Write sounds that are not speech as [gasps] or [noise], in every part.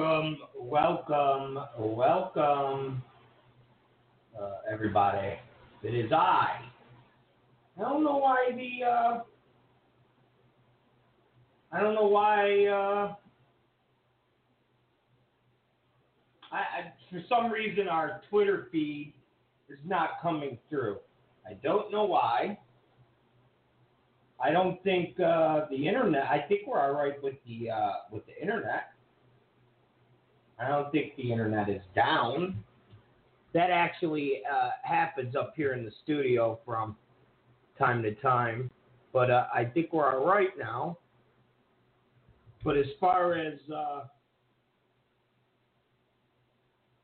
Welcome, welcome, welcome, uh, everybody. It is I. I don't know why the, uh, I don't know why, uh, I, I, for some reason our Twitter feed is not coming through. I don't know why. I don't think uh, the internet. I think we're all right with the uh, with the internet. I don't think the internet is down. That actually uh, happens up here in the studio from time to time, but uh, I think we're all right now. But as far as uh,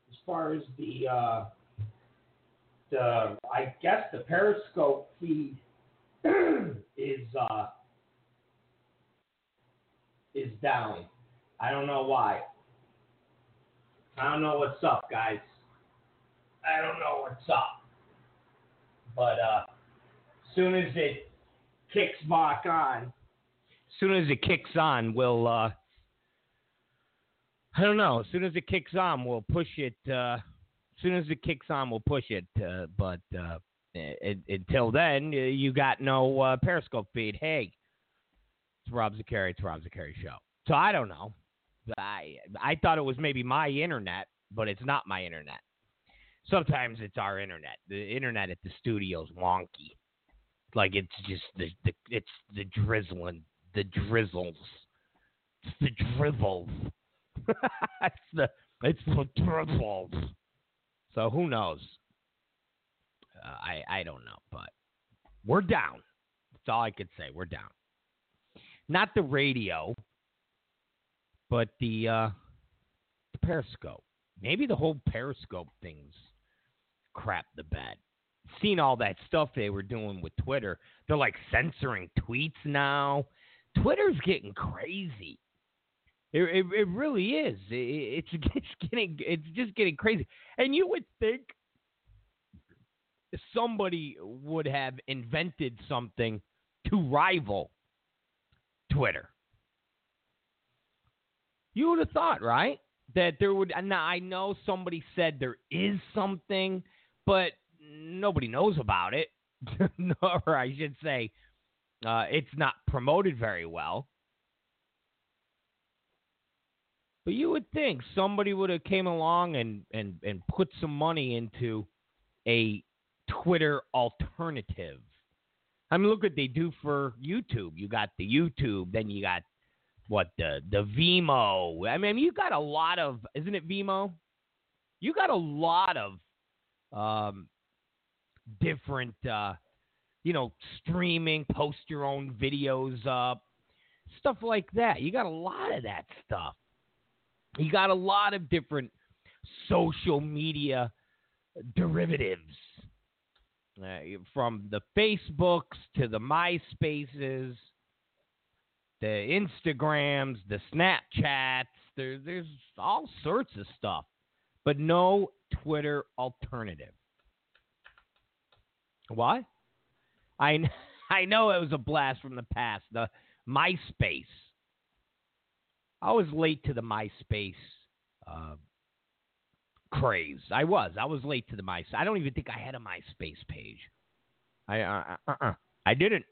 as far as the uh, the I guess the Periscope feed [clears throat] is uh, is down. I don't know why. I don't know what's up, guys. I don't know what's up. But uh, as soon as it kicks back on, As soon as it kicks on, we'll uh, I don't know. As soon as it kicks on, we'll push it. Uh, as soon as it kicks on, we'll push it. Uh, but uh, it, until then, you got no uh, Periscope feed. Hey, it's Rob Zicari. It's Rob Zicari show. So I don't know. I I thought it was maybe my internet, but it's not my internet. Sometimes it's our internet. The internet at the studio's wonky. Like it's just the, the it's the drizzling, the drizzles, it's the dribbles. [laughs] it's the it's the dribbles. So who knows? Uh, I I don't know, but we're down. That's all I could say. We're down. Not the radio, but the uh, the Periscope. Maybe the whole Periscope thing's crap the bed. Seen all that stuff they were doing with Twitter. They're like censoring tweets now. Twitter's getting crazy. It, it, it really is. It, it's [laughs] it's getting it's just getting crazy. And you would think somebody would have invented something to rival Twitter. You would have thought, right? That there would. Now I know somebody said there is something, but nobody knows about it, [laughs] or I should say, uh, it's not promoted very well. But you would think somebody would have came along and, and, and put some money into a Twitter alternative. I mean, look what they do for YouTube. You got the YouTube, then you got what the the Vimeo. I mean, you got a lot of, isn't it Vimeo? You got a lot of um, different, uh, you know, streaming, post your own videos up, stuff like that. You got a lot of that stuff. You got a lot of different social media derivatives uh, from the Facebooks to the MySpaces, the Instagrams, the Snapchats. There, there's all sorts of stuff, but no Twitter alternative. What? I [laughs] I know it was a blast from the past. The MySpace. I was late to the MySpace uh, craze. I was. I was late to the MySpace. I don't even think I had a MySpace page. I uh, uh, uh, I didn't.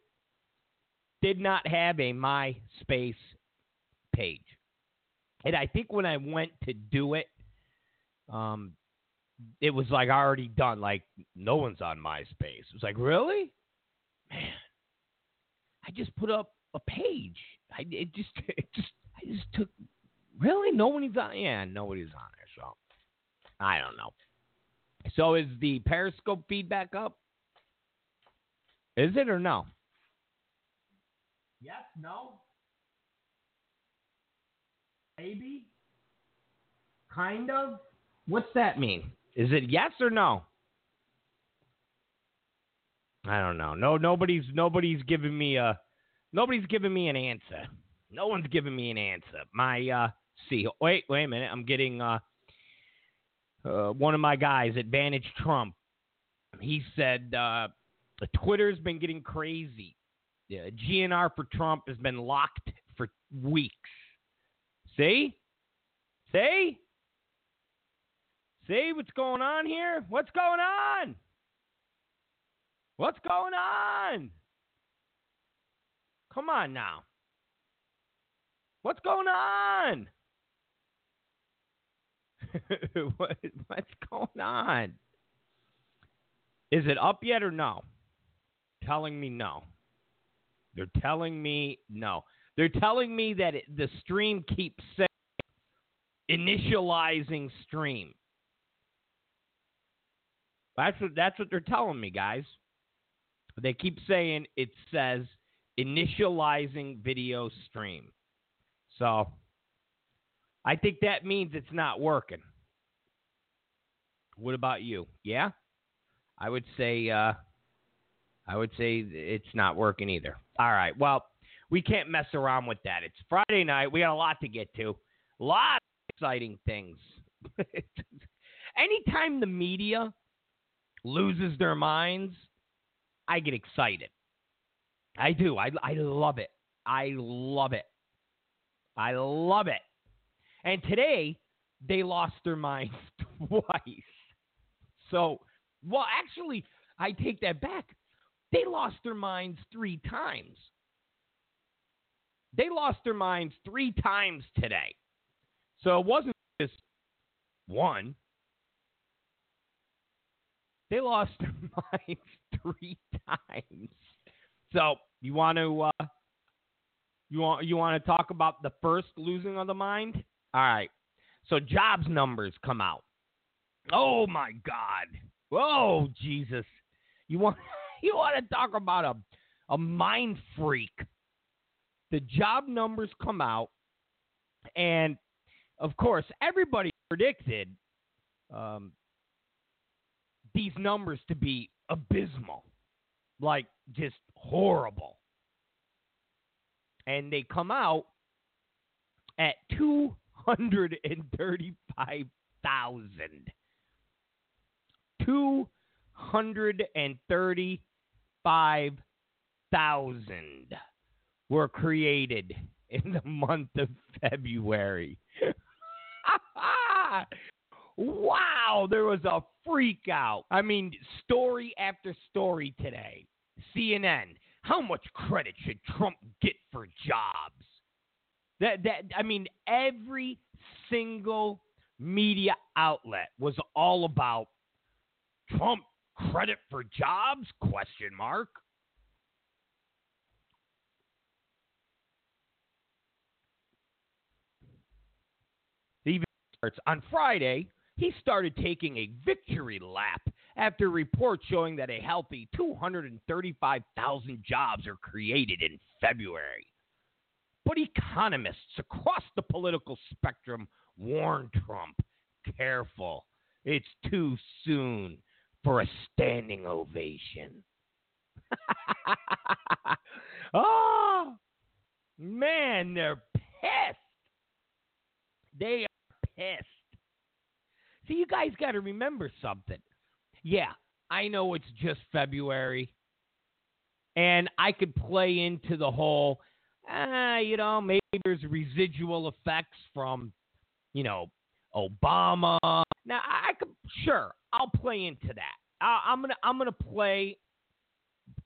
Did not have a MySpace page. And I think when I went to do it, um, it was like already done. Like no one's on MySpace. It was like really, man. I just put up a page. I it just [laughs] it just I just took really nobody's on. Yeah, nobody's on there. So I don't know. So is the Periscope feedback up? Is it or no? Yes, no. Maybe. Kind of. What's that mean? Is it yes or no? I don't know. No, nobody's nobody's giving me a nobody's giving me an answer. No one's giving me an answer. My uh see wait, wait a minute. I'm getting uh uh, one of my guys, Advantage Trump, he said uh, Twitter's been getting crazy. Yeah, GNR for Trump has been locked for weeks. See? See? See what's going on here? What's going on? What's going on? Come on now. What's going on? [laughs] what, what's going on? Is it up yet or no? Telling me no. They're telling me no. They're telling me that it, the stream keeps saying initializing stream. That's what that's what they're telling me, guys. They keep saying it says initializing video stream. So I think that means it's not working. What about you? Yeah? I would say uh, I would say it's not working either. All right. Well, we can't mess around with that. It's Friday night. We got a lot to get to. A lot of exciting things. [laughs] Anytime the media loses their minds, I get excited. I do. I, I love it. I love it. I love it. And today, they lost their minds [laughs] twice. So, well, actually, I take that back. They lost their minds three times. They lost their minds three times today. So it wasn't just one. They lost their [laughs] minds three times. So you want to uh, you want you want to talk about the first losing of the mind? All right. So jobs numbers come out. Oh my God. Oh Jesus. You want [laughs] you want to talk about a a mind freak. The job numbers come out, and of course, everybody predicted um, these numbers to be abysmal, like just horrible. And they come out at 235,000. 235,000 were created in the month of February. [laughs] wow, there was a freak out. I mean, story after story today. CNN, how much credit should Trump get for jobs? That that I mean, every single media outlet was all about Trump credit for jobs? Question mark. Starts on Friday. He started taking a victory lap after reports showing that a healthy 235,000 jobs are created in February. But economists across the political spectrum warn Trump careful, it's too soon for a standing ovation. [laughs] oh, man, they're pissed. They are pissed. See, you guys got to remember something. Yeah, I know it's just February, and I could play into the whole, uh, you know, maybe there's residual effects from, you know, Obama. Now, I could, sure, I'll play into that. I, am gonna, I'm gonna play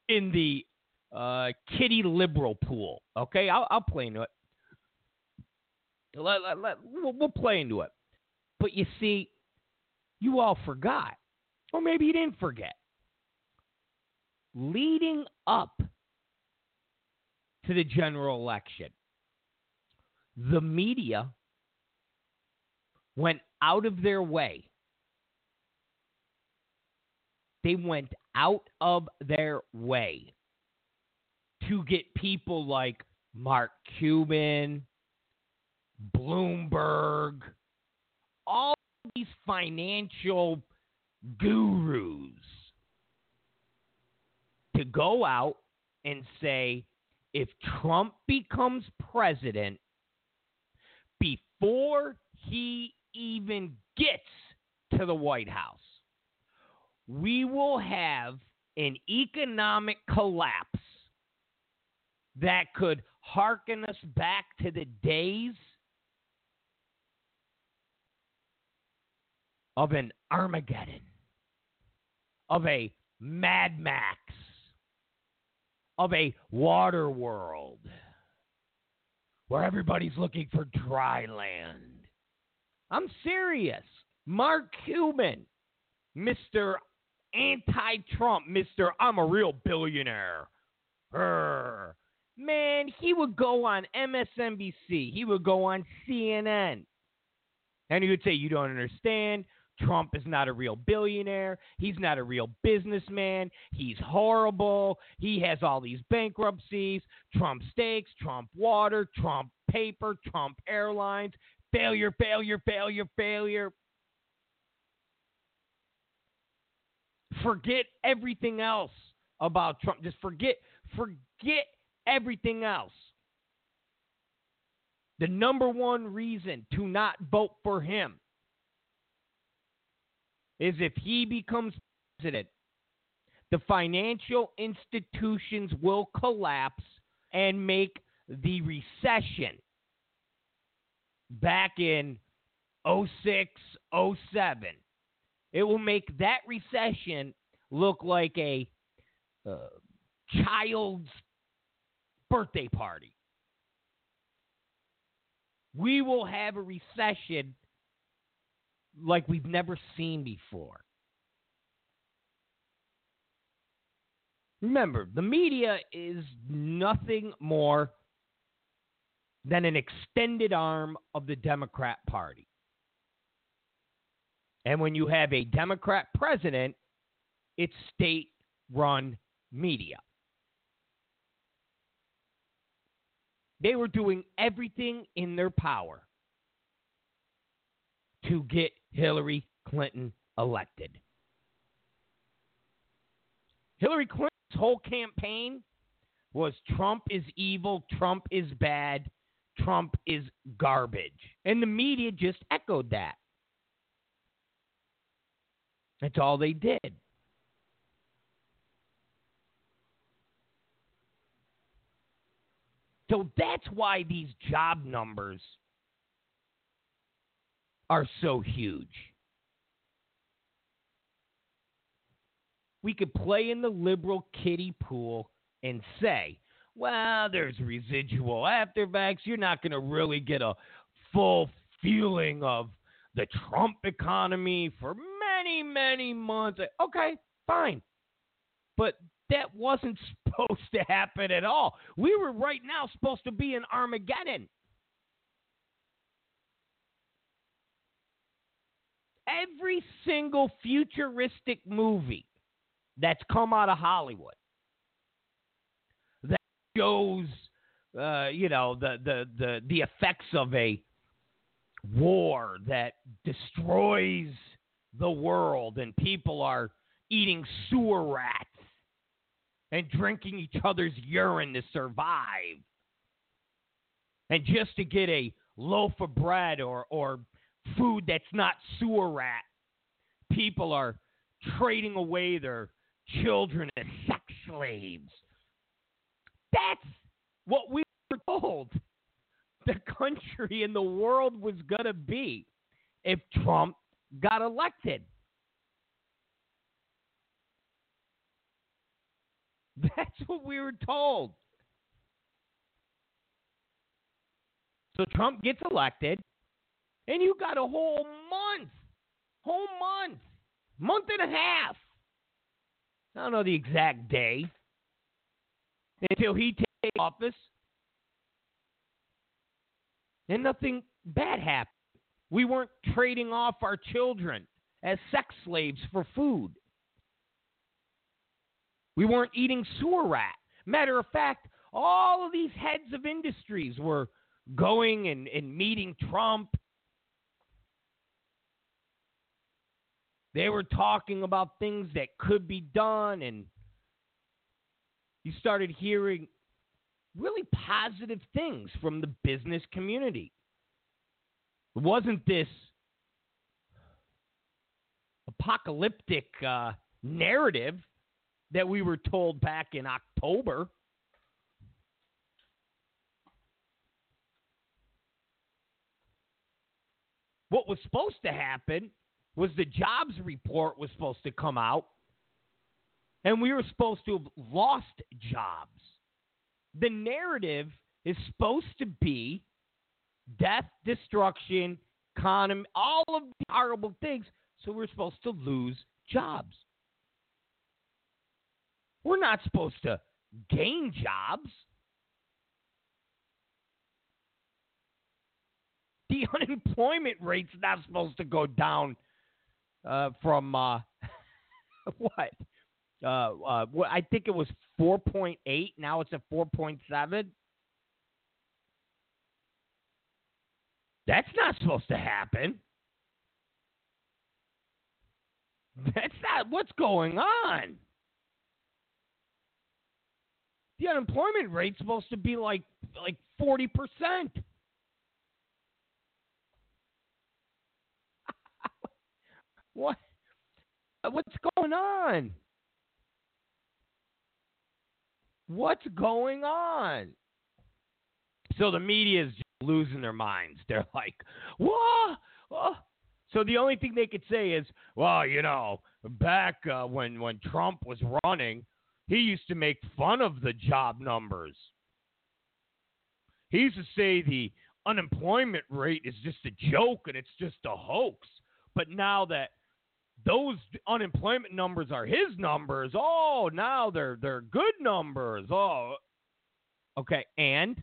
in the uh, kitty liberal pool. Okay, I'll, I'll play into it. Let, let, let, we'll, we'll play into it. But you see, you all forgot, or maybe you didn't forget. Leading up to the general election, the media went out of their way. They went out of their way to get people like Mark Cuban, Bloomberg, all these financial gurus to go out and say if Trump becomes president, before he even gets to the White House, we will have an economic collapse that could hearken us back to the days of an Armageddon, of a Mad Max, of a water world where everybody's looking for dry land. I'm serious. Mark Cuban, Mr. Anti Trump, Mr. I'm a real billionaire. Urgh. Man, he would go on MSNBC, he would go on CNN, and he would say, You don't understand. Trump is not a real billionaire. He's not a real businessman. He's horrible. He has all these bankruptcies Trump steaks, Trump water, Trump paper, Trump airlines. Failure, failure, failure, failure. Forget everything else about Trump. Just forget, forget everything else. The number one reason to not vote for him is if he becomes president, the financial institutions will collapse and make the recession back in 06, 07. It will make that recession look like a uh, child's birthday party. We will have a recession like we've never seen before. Remember, the media is nothing more than an extended arm of the Democrat Party. And when you have a Democrat president, it's state run media. They were doing everything in their power to get Hillary Clinton elected. Hillary Clinton's whole campaign was Trump is evil, Trump is bad, Trump is garbage. And the media just echoed that. That's all they did. So that's why these job numbers are so huge. We could play in the liberal kiddie pool and say, well, there's residual afterbacks. You're not going to really get a full feeling of the Trump economy for many, months. Okay, fine. But that wasn't [laughs] supposed to happen at all. We were right now supposed to be in Armageddon. every single futuristic movie that's come out of Hollywood that shows, uh, you know, the, the, the, the effects of a war that destroys the world and people are eating sewer rats and drinking each other's urine to survive. And just to get a loaf of bread or, or food that's not sewer rat. People are trading away their children as sex slaves. That's what we were told the country and the world was going to be if Trump got elected. [laughs] That's what we were told. So Trump gets elected. And you got a whole month, whole month, month and a half. I don't know the exact day until he takes office. And nothing bad happened. We weren't trading off our children as sex slaves for food. We weren't eating sewer rat. Matter of fact, all of these heads of industries were going and, and meeting Trump They were talking about things that could be done, and you started hearing really positive things from the business community. Wasn't this apocalyptic uh, narrative that we were told back in October. What was supposed to happen was the jobs report was supposed to come out, and we were supposed to have lost jobs. The narrative is supposed to be death, destruction, economy, all of the horrible things. So we're supposed to lose jobs. We're not supposed to gain jobs. The [laughs] unemployment rate's not supposed to go down uh, from uh, [laughs] what? Uh, uh, I think it was 4.8. Now it's at 4.7. That's not supposed to happen. That's not what's going on. The unemployment rate's supposed to be like like 40%. [laughs] what what's going on? What's going on? So the media is losing their minds. [laughs] They're like, "What?" So the only thing they could say is, "Well, you know, back uh, when when Trump was running, he used to make fun of the job numbers. He used to say the unemployment rate is just a joke and it's just a hoax. But now that those unemployment numbers are his numbers, oh, now they're they're good numbers. Oh, okay. And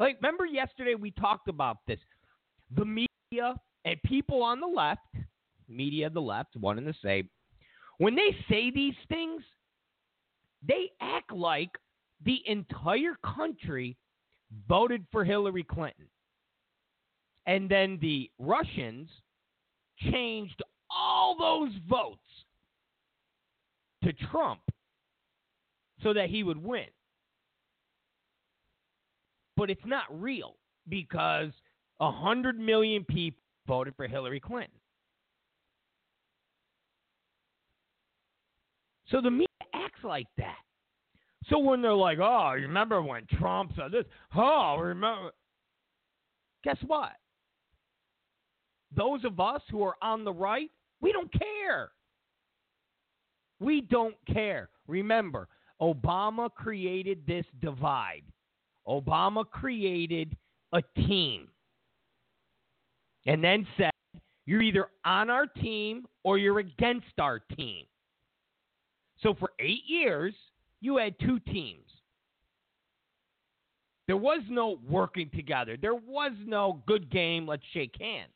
like, remember yesterday we talked about this. The media and people on the left, media the left, one and the same, when they say these things, they act like the entire country voted for Hillary Clinton. And then the Russians changed all those votes to Trump so that he would win. But it's not real because 100 million people voted for Hillary Clinton. So the media acts like that. So when they're like, "Oh, remember when Trump said this?" Oh, remember? Guess what? Those of us who are on the right, we don't care. We don't care. Remember, Obama created this divide. Obama created a team and then said, you're either on our team or you're against our team. So for eight years, you had two teams. There was no working together. There was no good game, let's shake hands.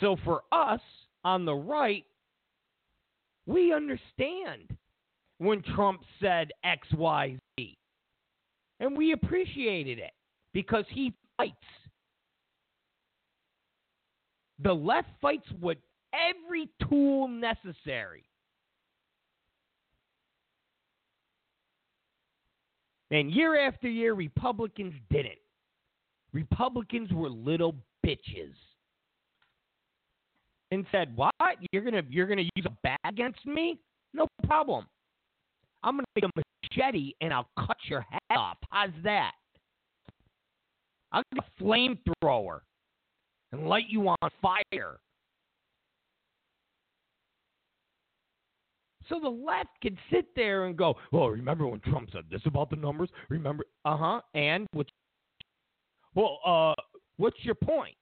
So for us on the right, we understand when Trump said X, Y, Z. And we appreciated it because he fights the left fights with every tool necessary. And year after year, Republicans didn't. Republicans were little bitches. And said, "What? You're gonna you're gonna use a bat against me? No problem. I'm gonna make a machete and I'll cut your head off. How's that? I'll get a flamethrower and light you on fire. So the left can sit there and go, "Oh, remember when Trump said this about the numbers? Remember? Uh huh. And which? Well, uh, what's your point?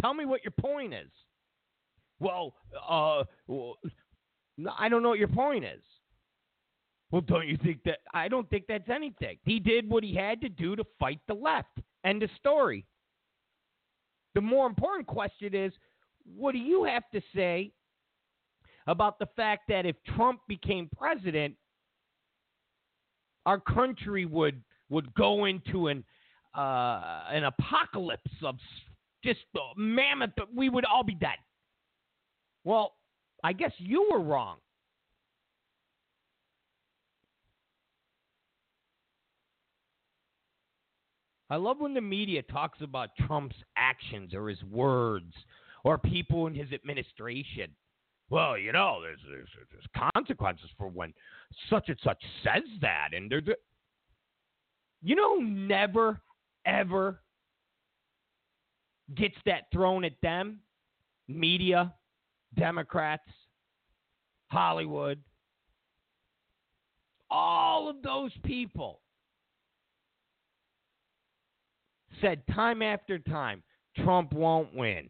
Tell me what your point is. Well, uh, well, I don't know what your point is. Well, don't you think that? I don't think that's anything. He did what he had to do to fight the left. End of story. The more important question is what do you have to say about the fact that if Trump became president, our country would would go into an uh, an apocalypse of just mammoth. We would all be dead. Well, I guess you were wrong. I love when the media talks about Trump's actions or his words or people in his administration. Well, you know, there's, there's, there's consequences for when such and such says that, and there's You know, never, ever gets that thrown at them? Media, Democrats, Hollywood. All of those people said time after time Trump won't win.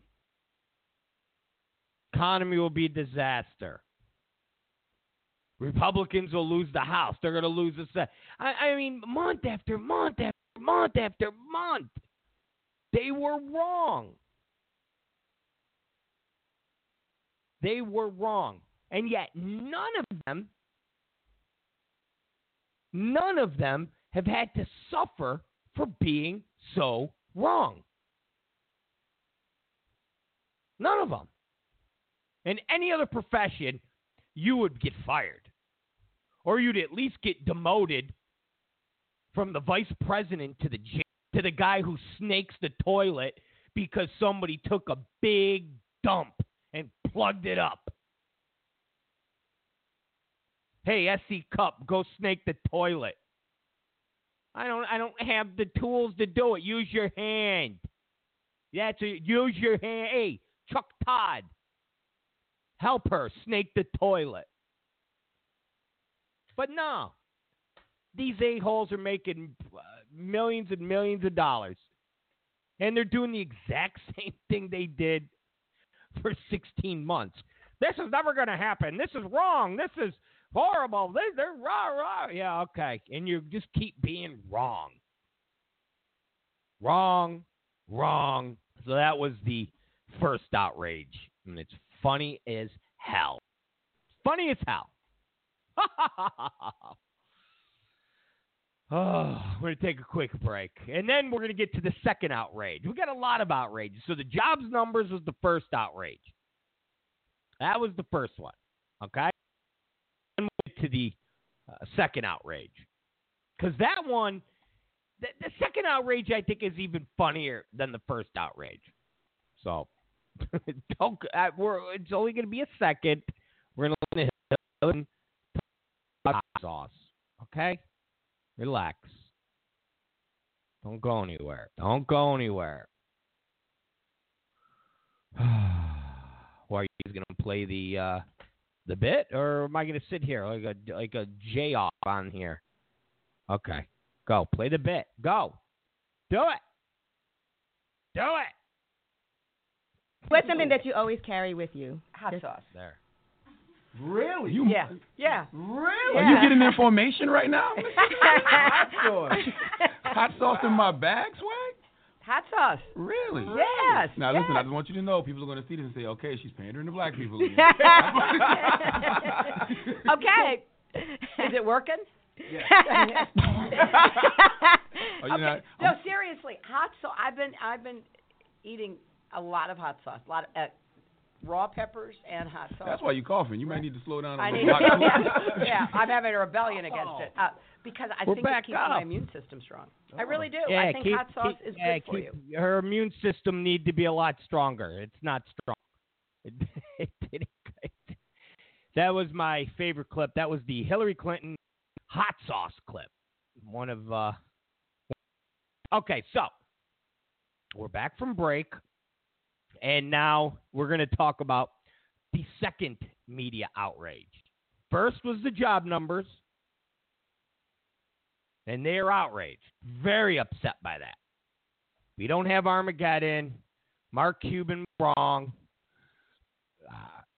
Economy will be a disaster. Republicans will lose the House. They're going to lose the Senate. I, I mean, month after month after month after month, they were wrong. They were wrong. And yet, none of them, none of them have had to suffer for being so wrong. None of them. In any other profession, you would get fired. Or you'd at least get demoted from the vice president to the to the guy who snakes the toilet because somebody took a big dump and plugged it up. Hey, S.E. Cupp, go snake the toilet. I don't I don't have the tools to do it. Use your hand. Yeah, to use your hand. Hey, Chuck Todd. Help her snake the toilet. But no. These a-holes are making millions and millions of dollars. And they're doing the exact [laughs] same thing they did for 16 months. This is never going to happen. This is wrong. This is horrible. They, they're rah, rah. Yeah, okay. And you just keep being wrong. Wrong, wrong. So that was the first outrage. And it's funny as hell. Funny as hell. [laughs] oh, we're going to take a quick break. And then we're going to get to the second outrage. We got a lot of outrages. So the jobs numbers was the first outrage. That was the first one. Okay? And we'll get to the uh, second outrage. Because that one, the, the second outrage, I think, is even funnier than the first outrage. So, [laughs] don't. Uh, we're, it's only going to be a second. We're going to hot sauce. Okay, relax. Don't go anywhere. Don't go anywhere. [sighs] Well, are you going to play the uh, the bit, or am I going to sit here like a like a J off on here? Okay, go play the bit. Go, do it, do it. What's something that you always carry with you? Hot Just- sauce. There. Really? You Yeah. Yeah. Really? Are Yeah. you getting information right now? [laughs] Hot sauce. [laughs] Hot sauce in my bag, swag? Hot sauce. Really? Yes. Now listen, I just want you to know people are going to see this and say, okay, she's pandering to black people. [laughs] okay. Is it working? Oh, you okay. know, no, I'm- seriously, hot sauce. I've been I've been eating a lot of hot sauce, a lot of uh, raw peppers and hot sauce. That's why you're coughing. You might need to slow down a I little. need [laughs] bit. yeah, [laughs] yeah, I'm having a rebellion against it uh, because I We're think back it keeps my immune system strong. I really do. Yeah, I think keep- hot sauce keep- is yeah, good for keep- you. Her immune system need to be a lot stronger. It's not strong. It, [laughs] it didn't. it- that was my favorite clip. That was the Hillary Clinton hot sauce clip. One of. uh Okay, so we're back from break, and now we're going to talk about the second media outrage. First was the job numbers, and they're outraged, very upset by that. We don't have Armageddon. Mark Cuban was wrong.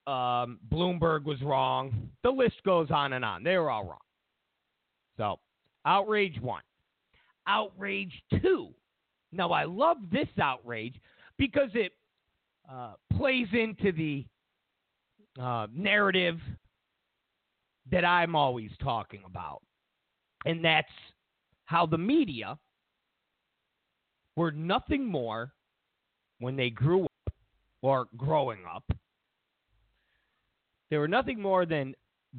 Uh, um, Bloomberg was wrong. The list goes on and on. They were all wrong. So, outrage one. Outrage two. Now, I love this outrage because it uh, plays into the uh, narrative that I'm always talking about. And that's how the media were nothing more when they grew up or growing up. They were nothing more than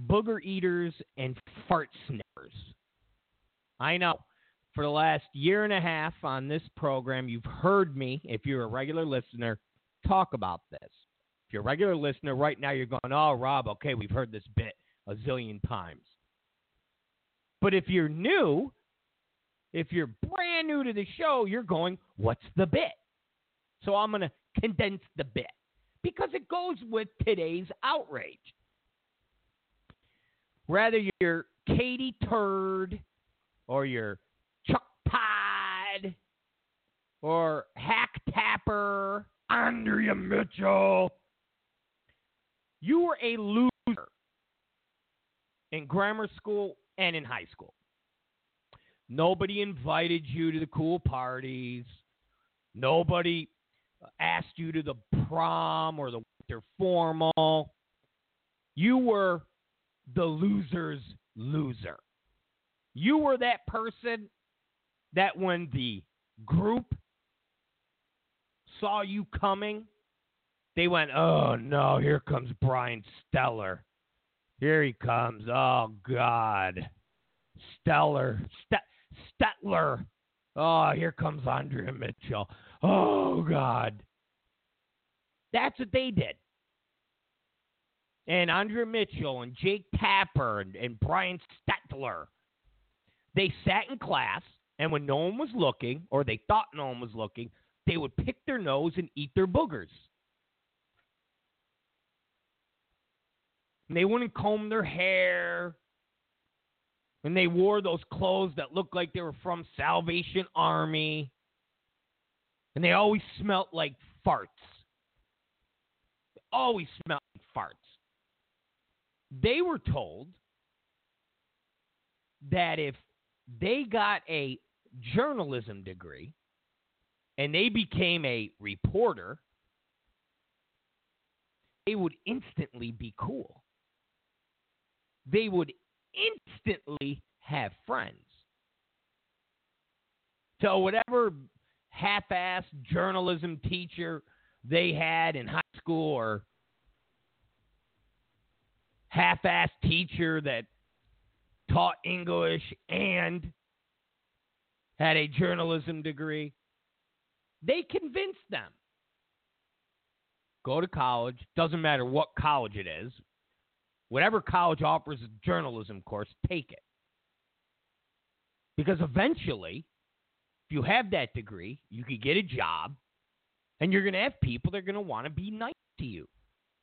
booger eaters and fart sniffers. I know. For the last year and a half on this program, you've heard me, if you're a regular listener, talk about this. If you're a regular listener right now, you're going, oh, Rob, okay, we've heard this bit a zillion times. But if you're new, If you're brand new to the show, you're going, what's the bit? So I'm going to condense the bit because it goes with today's outrage. Whether you're Katie Turd or you're Chuck Pod or Hack Tapper, Andrea Mitchell, you were a loser in grammar school and in high school. Nobody invited you to the cool parties. Nobody uh, asked you to the prom or the winter formal. You were the loser's loser. You were that person that when the group saw you coming, they went, oh no, here comes Brian Steller. Here he comes. Oh God. Steller, St- Stetler. Oh, here comes Andrea Mitchell. Oh God. That's what they did. And Andrea Mitchell and Jake Tapper and, and Brian Stetler. They sat in class, and when no one was looking, or they thought no one was looking, they would pick their nose and eat their boogers. And they wouldn't comb their hair. And they wore those clothes that looked like they were from Salvation Army. And they always smelt like farts. They always smelled like farts. They were told that if they got a journalism degree and they became a reporter, they would instantly be cool. They would instantly have friends. So, whatever half assed journalism teacher they had in high school or half assed teacher that taught English and had a journalism degree, they convinced them. Go to college, doesn't matter what college it is. Whatever college offers a journalism course, take it. Because eventually, if you have that degree, you could get a job, and you're going to have people that are going to want to be nice to you.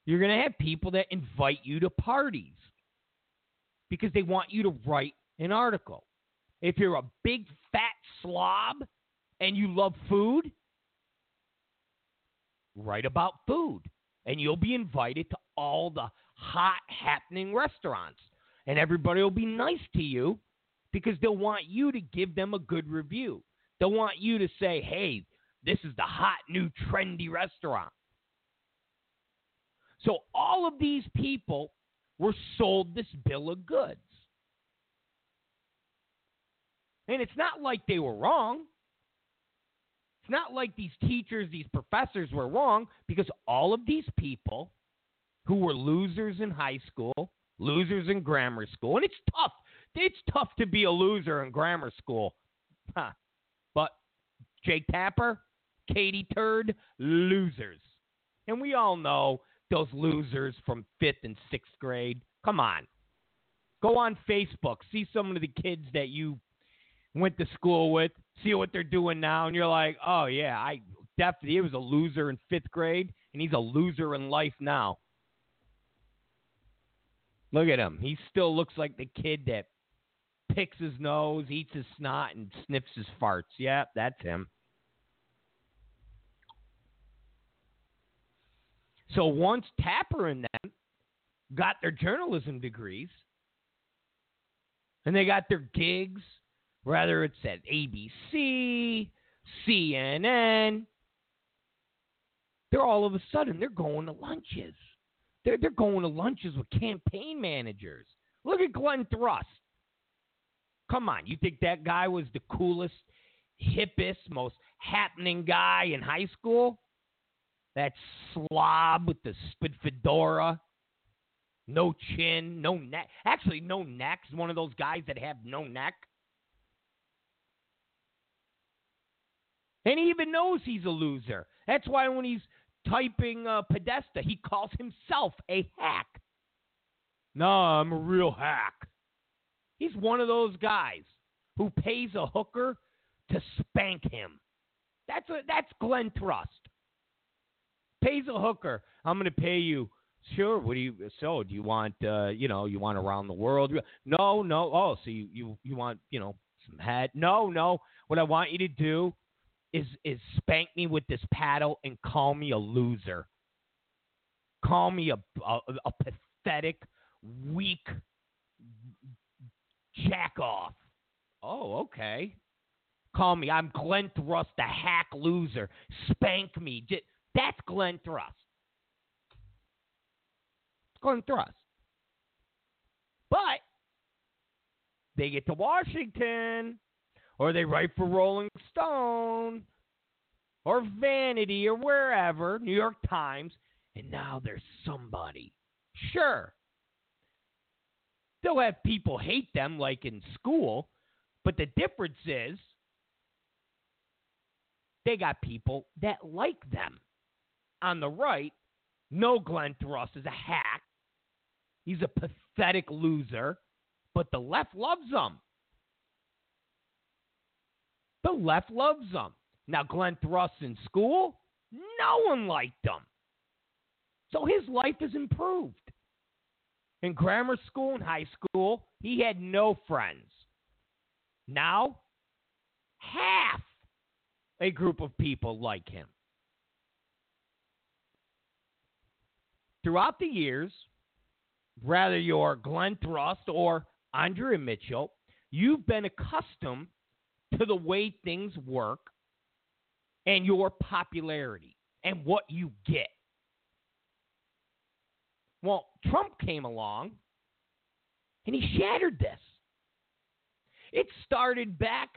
You're going to have people that invite you to parties because they want you to write an article. If you're a big fat slob and you love food, write about food. And you'll be invited to all the hot happening restaurants. And everybody will be nice to you because they'll want you to give them a good review. They'll want you to say, hey, this is the hot new trendy restaurant. So all of these people were sold this bill of goods. And it's not like they were wrong. It's not like these teachers, these professors were wrong because all of these people who were losers in high school, losers in grammar school, and it's tough. It's tough to be a loser in grammar school. [laughs] Huh. But Jake Tapper, Katie Turd, losers. And we all know those losers from fifth and sixth grade. Come on. Go on Facebook. See some of the kids that you went to school with. See what they're doing now. And you're like, oh, yeah, I definitely, he was a loser in fifth grade, and he's a loser in life now. Look at him. He still looks like the kid that picks his nose, eats his snot, and sniffs his farts. Yeah, that's him. So once Tapper and them got their journalism degrees and they got their gigs, whether it's at ABC, CNN, they're all of a sudden they're going to lunches. They're they're going to lunches with campaign managers. Look at Glenn Thrush. Come on, you think that guy was the coolest, hippest, most happening guy in high school? That slob with the spit fedora, no chin, no neck. Actually, no neck. One of those guys that have no neck. And he even knows he's a loser. That's why when he's typing uh, Podesta, he calls himself a hack. No, I'm a real hack. He's one of those guys who pays a hooker to spank him. That's a, that's Glenn Thrush. Pays a hooker. I'm going to pay you. Sure. What do you? So do you want? Uh, you know, you want around the world? No, no. Oh, so you you you want you know some head? No, no. What I want you to do is is spank me with this paddle and call me a loser. Call me a a, a pathetic, weak jack off. Oh, okay. Call me. I'm Glenn Thrush, the hack loser. Spank me. That's Glenn Thrush. Glenn Thrush. But they get to Washington, or they write for Rolling Stone, or Vanity, or wherever, New York Times, and now there's somebody. Sure. They'll have people hate them like in school, but the difference is they got people that like them. On the right, no Glenn Thrush is a hack. He's a pathetic loser, but the left loves him. The left loves them. Now, Glenn Thrush in school, no one liked him. So his life has improved. In grammar school and high school, he had no friends. Now, half a group of people like him. Throughout the years, whether you're Glenn Thrush or Andrea Mitchell, you've been accustomed to the way things work and your popularity and what you get. Well, Trump came along and he shattered this. It started back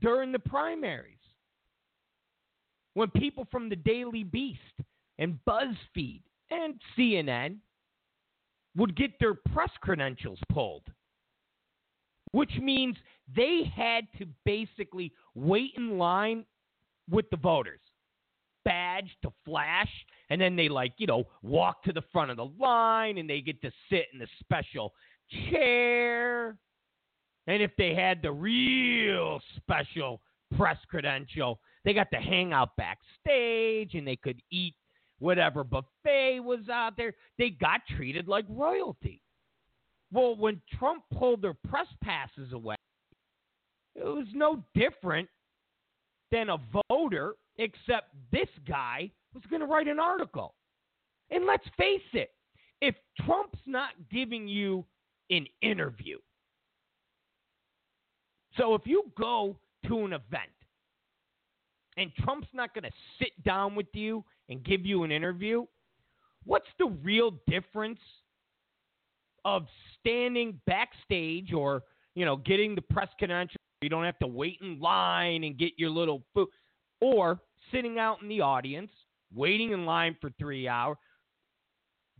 during the primaries when people from the Daily Beast and BuzzFeed and CNN would get their press credentials pulled, which means they had to basically wait in line with the voters, badge to flash, and then they like, you know, walk to the front of the line and they get to sit in the special chair. And if they had the real special press credential, they got to hang out backstage and they could eat whatever buffet was out there. They got treated like royalty. Well, when Trump pulled their press passes away, it was no different than a voter, except this guy was going to write an article. And let's face it, if Trump's not giving you an interview, so if you go to an event and Trump's not going to sit down with you and give you an interview, what's the real difference of standing backstage or, you know, getting the press credential? You don't have to wait in line and get your little food, or sitting out in the audience, waiting in line for three hours.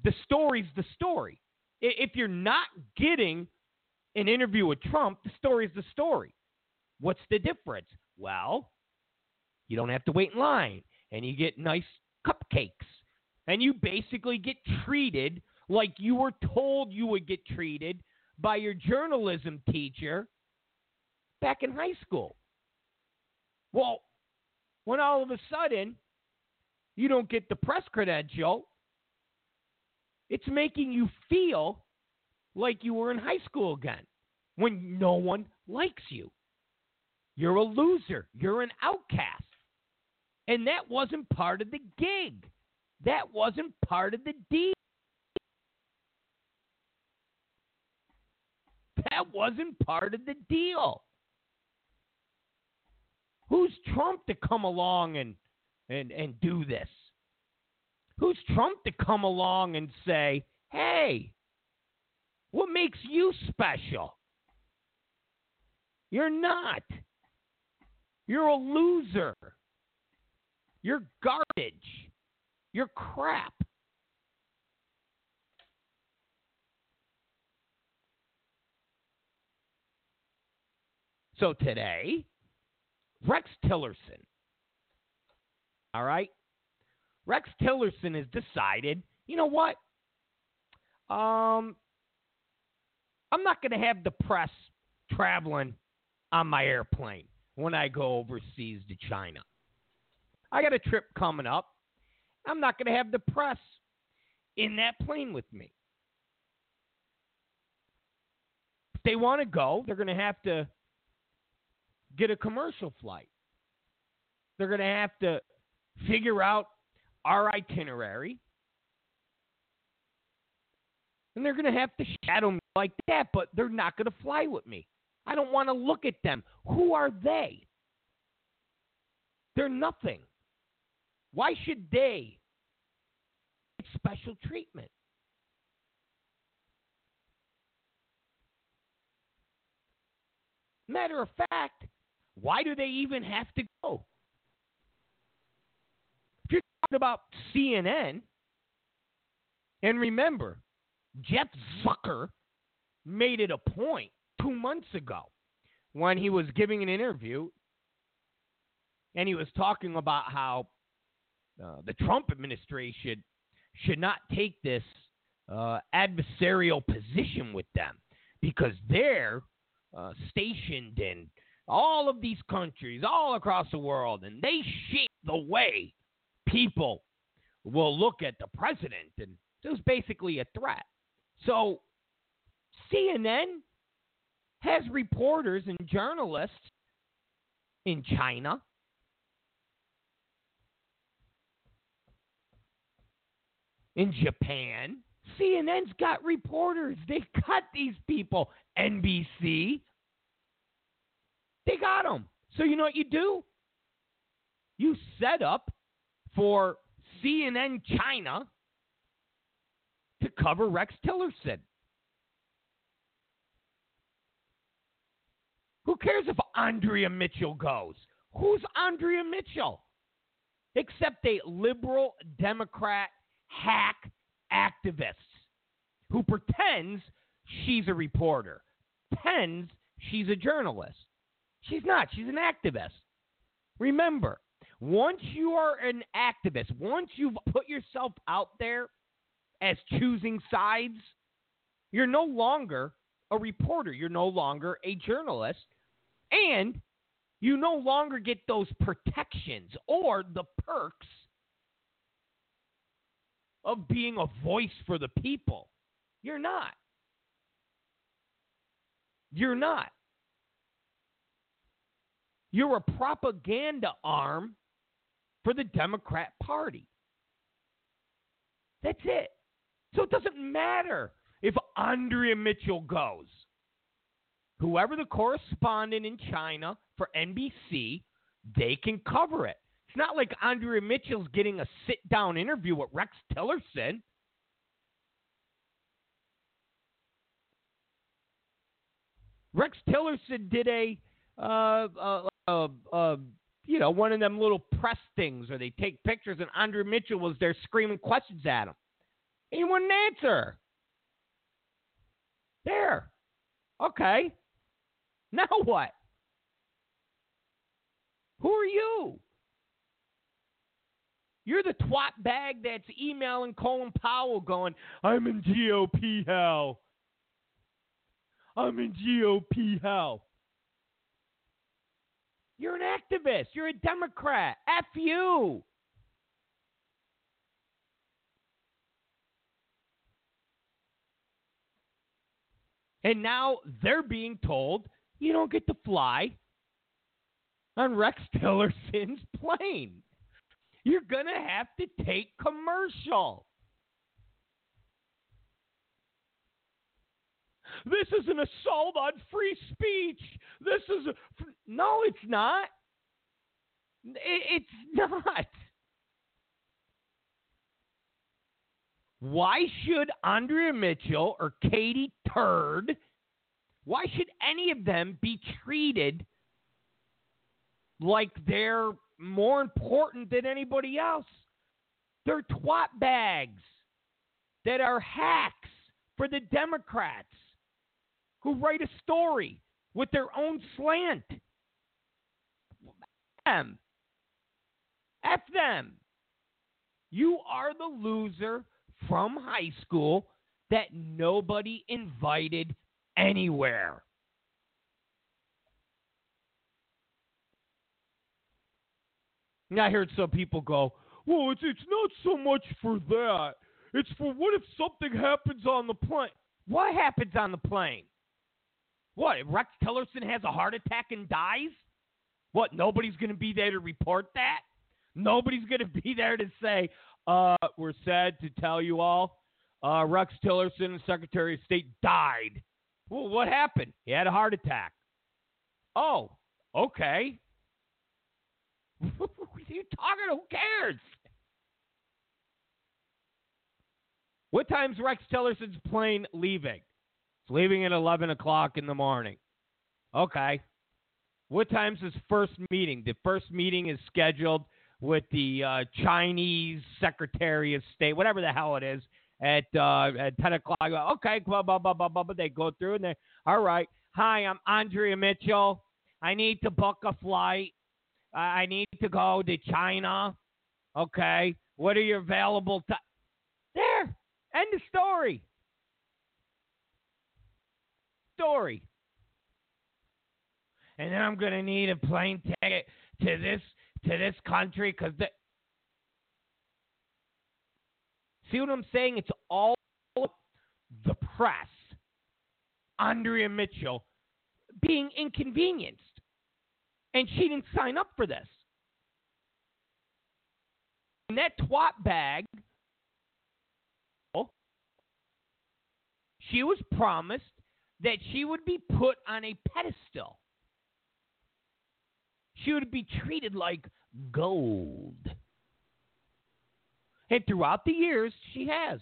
The story's the story. If you're not getting an interview with Trump, the story's the story. What's the difference? Well, you don't have to wait in line and you get nice cupcakes. And you basically get treated like you were told you would get treated by your journalism teacher back in high school. Well, when all of a sudden you don't get the press credential, it's making you feel like you were in high school again when no one likes you. You're a loser. You're an outcast. And that wasn't part of the gig. That wasn't part of the deal. That wasn't part of the deal. Who's Trump to come along and and and do this? Who's Trump to come along and say, "Hey, what makes you special?" You're not. You're a loser. You're garbage. You're crap. So today, Rex Tillerson, all right? Rex Tillerson has decided, you know what? Um, I'm not going to have the press traveling on my airplane when I go overseas to China. I got a trip coming up. I'm not going to have the press in that plane with me. If they want to go, they're going to have to get a commercial flight. They're going to have to figure out our itinerary. And they're going to have to shadow me like that, but they're not going to fly with me. I don't want to look at them. Who are they? They're nothing. Why should they get special treatment? Matter of fact, why do they even have to go? If you're talking about CNN, and remember, Jeff Zucker made it a point two months ago when he was giving an interview and he was talking about how uh, the Trump administration should not take this uh, adversarial position with them because they're uh, stationed in all of these countries all across the world and they shape the way people will look at the president and was basically a threat. So CNN has reporters and journalists in China. In Japan, CNN's got reporters. They've these people. NBC, they got them. So you know what you do? You set up for CNN China to cover Rex Tillerson. Who cares if Andrea Mitchell goes? Who's Andrea Mitchell? Except a liberal Democrat hack activist who pretends she's a reporter, pretends she's a journalist. She's not, she's an activist. Remember, once you are an activist, once you've put yourself out there as choosing sides, you're no longer a reporter, you're no longer a journalist, and you no longer get those protections or the perks of being a voice for the people. You're not. You're not. You're a propaganda arm for the Democrat Party. That's it. So it doesn't matter if Andrea Mitchell goes whoever the correspondent in China for NBC, they can cover it. It's not like Andrea Mitchell's getting a sit down interview with Rex Tillerson. Rex Tillerson did a, uh, uh, uh, uh, you know, one of them little press things where they take pictures, and Andrea Mitchell was there screaming questions at him. He wouldn't answer. There. Okay. Now what? Who are you? You're the twat bag that's emailing Colin Powell going, I'm in GOP hell. I'm in GOP hell. You're an activist. You're a Democrat. F you. And now they're being told you don't get to fly on Rex [laughs] Tillerson's plane. You're going to have to take commercial. This is an assault on free speech. This is a, no, it's not. It's [laughs] not. Why should Andrea Mitchell or Katie Turd why should any of them be treated like they're more important than anybody else? They're twat bags that are hacks for the Democrats who write a story with their own slant. F them. F them. You are the loser from high school that nobody invited anywhere. And I heard some people go, well, it's, it's not so much for that. It's for what if something happens on the plane? What happens on the plane? What? Rex Tillerson has a heart attack and dies? What? Nobody's going to be there to report that. Nobody's going [laughs] to be there to say, uh, "We're sad to tell you all, uh, Rex Tillerson, Secretary of State, died." Well, what happened? He had a heart attack. Oh, okay. [laughs] what are you talking? Who cares? What time's Rex Tillerson's plane leaving? Leaving at 11 o'clock in the morning. Okay. What time's his first meeting? The first meeting is scheduled with the uh, Chinese Secretary of State, whatever the hell it is, at uh, at 10 o'clock. Okay, blah, blah, blah, blah, blah, blah. They go through and they, all right. Hi, I'm Andrea Mitchell. I need to book a flight. I need to go to China. Okay. What are your available time? There. End of story. Story. And then I'm going to need a plane ticket to this to this country because the. See what I'm saying? It's all the press. Andrea Mitchell being inconvenienced. And she didn't sign up for this. And that twat bag, she was promised that she would be put on a pedestal. She would be treated like gold. And throughout the years, she has.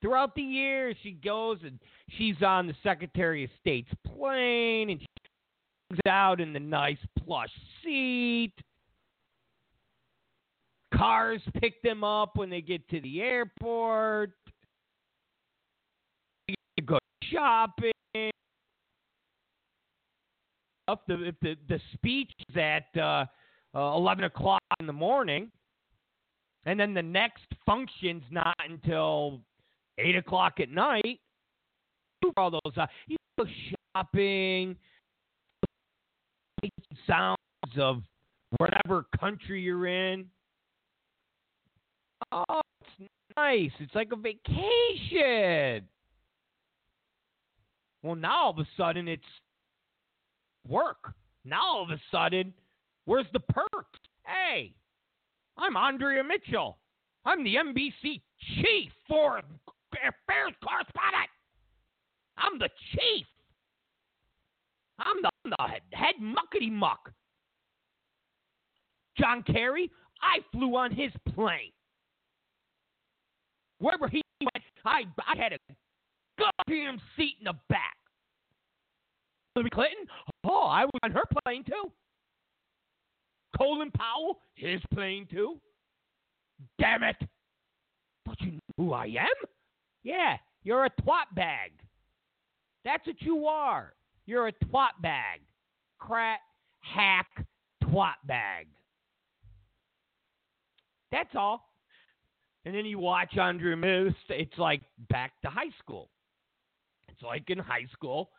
Throughout the years, she goes and she's on the Secretary of State's plane and she's out in the nice plush seat. Cars pick them up when they get to the airport. Shopping. If the, if the, the speech is at uh, uh, 11 o'clock in the morning, and then the next function's not until eight o'clock at night. All those uh, you go shopping, sounds of whatever country you're in. Oh, it's nice. It's like a vacation. Well, now all of a sudden it's work. Now all of a sudden, where's the perks? Hey, I'm Andrea Mitchell. I'm the NBC chief for affairs correspondent. I'm the chief. I'm the, I'm the head muckety muck. John Kerry, I flew on his plane. Wherever he went, I, I had a goddamn seat in the back. Hillary Clinton, oh, I was on her plane too. Colin Powell, his plane too. Damn it. Don't you know who I am? Yeah, you're a twat bag. That's what you are. You're a twat bag. Crat, hack, twat bag. That's all. And then you watch Andrea Moose, it's like back to high school. It's like in high school.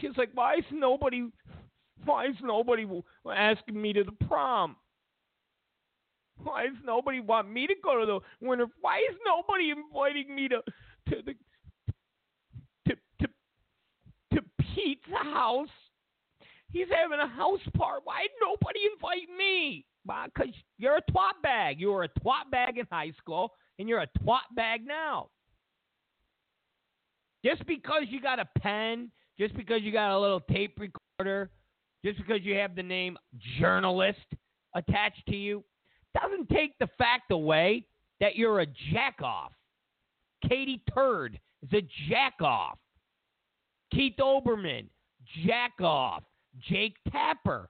She's like, why is nobody, why is nobody asking me to the prom? Why does nobody want me to go to the winter? Why is nobody inviting me to to the to to to Pete's house? He's having a house party. Why nobody invite me? Because you're a twat bag. You were a twat bag in high school, and you're a twat bag now. Just because you got a pen, just because you got a little tape recorder, just because you have the name journalist attached to you, doesn't take the fact away that you're a jackoff. Katie Turd is a jackoff. Keith Olbermann, jackoff. Jake Tapper,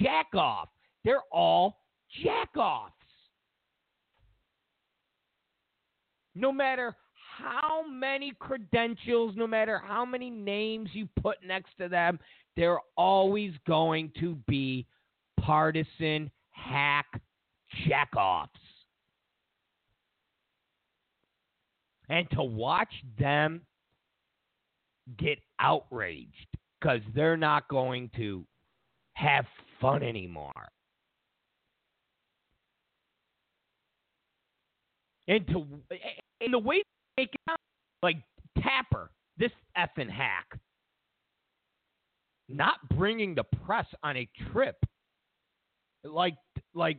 jackoff. They're all jackoffs. No matter how many credentials, no matter how many names you put next to them, they're always going to be partisan hack jackoffs. And to watch them get outraged because they're not going to have fun anymore. And to and the way sound, like Tapper, this effing hack, not bringing the press on a trip, like like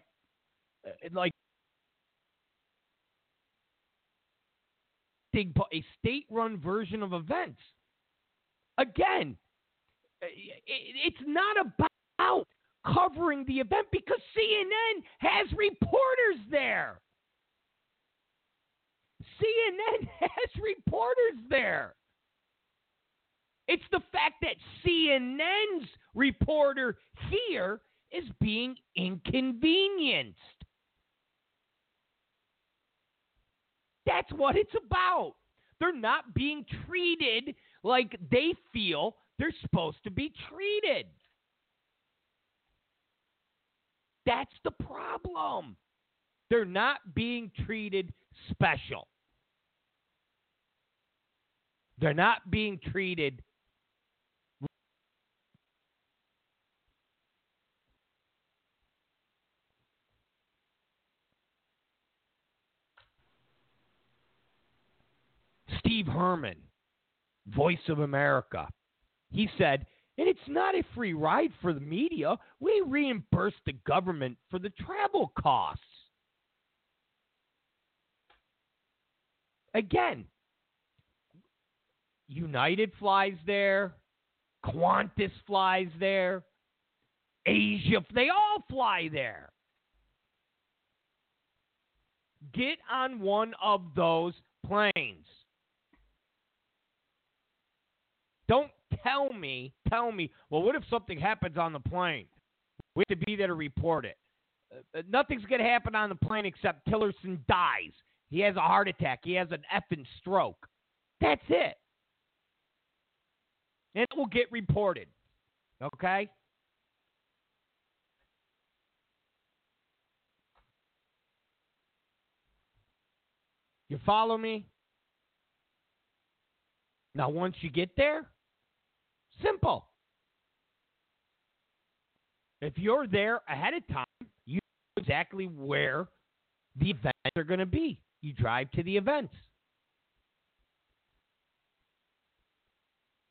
uh, like a state-run version of events. Again, uh, it's not about covering the event because CNN has reporters there. CNN [laughs] has reporters there. It's the fact that CNN's reporter here is being inconvenienced. That's what it's about. They're not being treated like they feel they're supposed to be treated. That's the problem. They're not being treated special. They're not being treated Steve Herman, Voice of America, he said, and it's not a free ride for the media. We reimburse the government for the travel costs. Again, United flies there, Qantas flies there, Asia, they all fly there. Get on one of those planes. Don't tell me, tell me, well, what if something happens on the plane? We have to be there to report it. Uh, nothing's going to happen on the plane except Tillerson dies. He has a heart attack. He has an effing stroke. That's it. And it will get reported. Okay? You follow me? Now, once you get there, simple. If you're there ahead of time, you know exactly where the events are going to be. You drive to the events.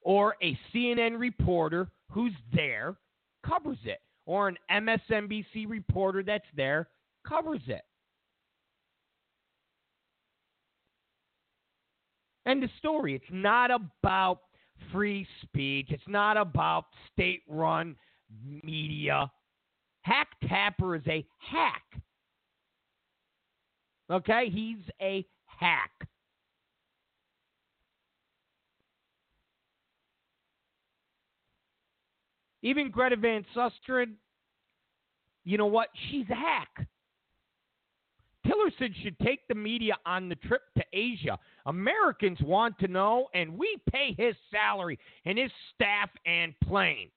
Or a CNN reporter who's there covers it. Or an MSNBC reporter that's there covers it. End of story. It's not about free speech. It's not about state run media. Hack Tapper is a hack. Okay? He's a hack. Even Greta Van Susteren, you know what? She's a hack. Tillerson should take the media on the trip to Asia. Americans want to know, and we pay his salary and his staff and plane.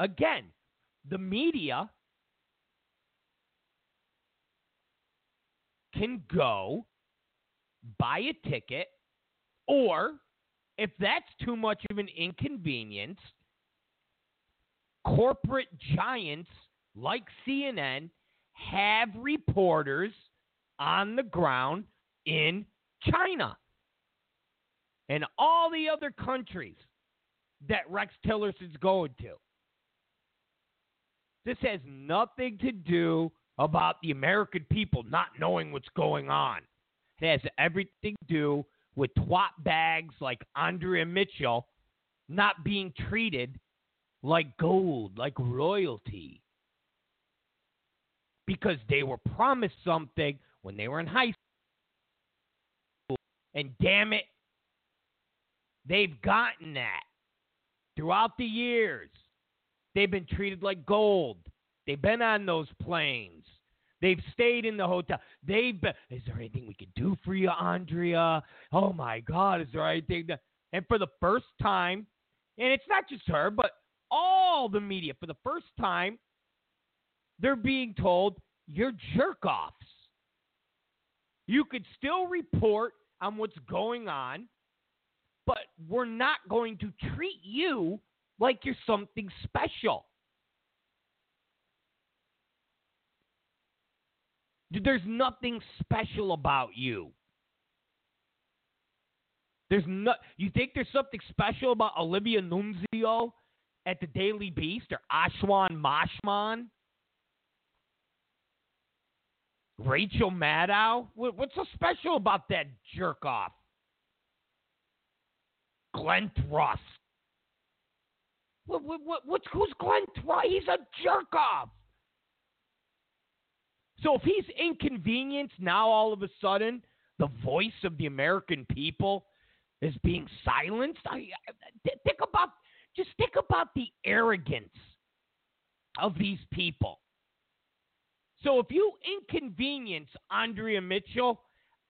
Again, the media can go buy a ticket, or if that's too much of an inconvenience, corporate giants like CNN have reporters on the ground in China and all the other countries that Rex Tillerson's going to. This has nothing to do about the American people not knowing what's going on. It has everything to do with twat bags like Andrea Mitchell not being treated like gold, like royalty because they were promised something when they were in high school. And damn it, they've gotten that throughout the years. They've been treated like gold. They've been on those planes. They've stayed in the hotel. They've been, is there anything we can do for you, Andrea? Oh my God, is there anything that, and for the first time, and it's not just her, but all the media, for the first time, they're being told you're jerk offs. You could still report on what's going on, but we're not going to treat you like you're something special. There's nothing special about you. There's no. You think there's something special about Olivia Nunzio at the Daily Beast or Ashwan Mashman? Rachel Maddow? What's so special about that jerk off? Glenn Thrush. What, what, what, who's Glenn Thrush? He's a jerk off. So if he's inconvenienced now, all of a sudden, the voice of the American people is being silenced. I, I, th- think about just think about the arrogance of these people. So if you inconvenience Andrea Mitchell,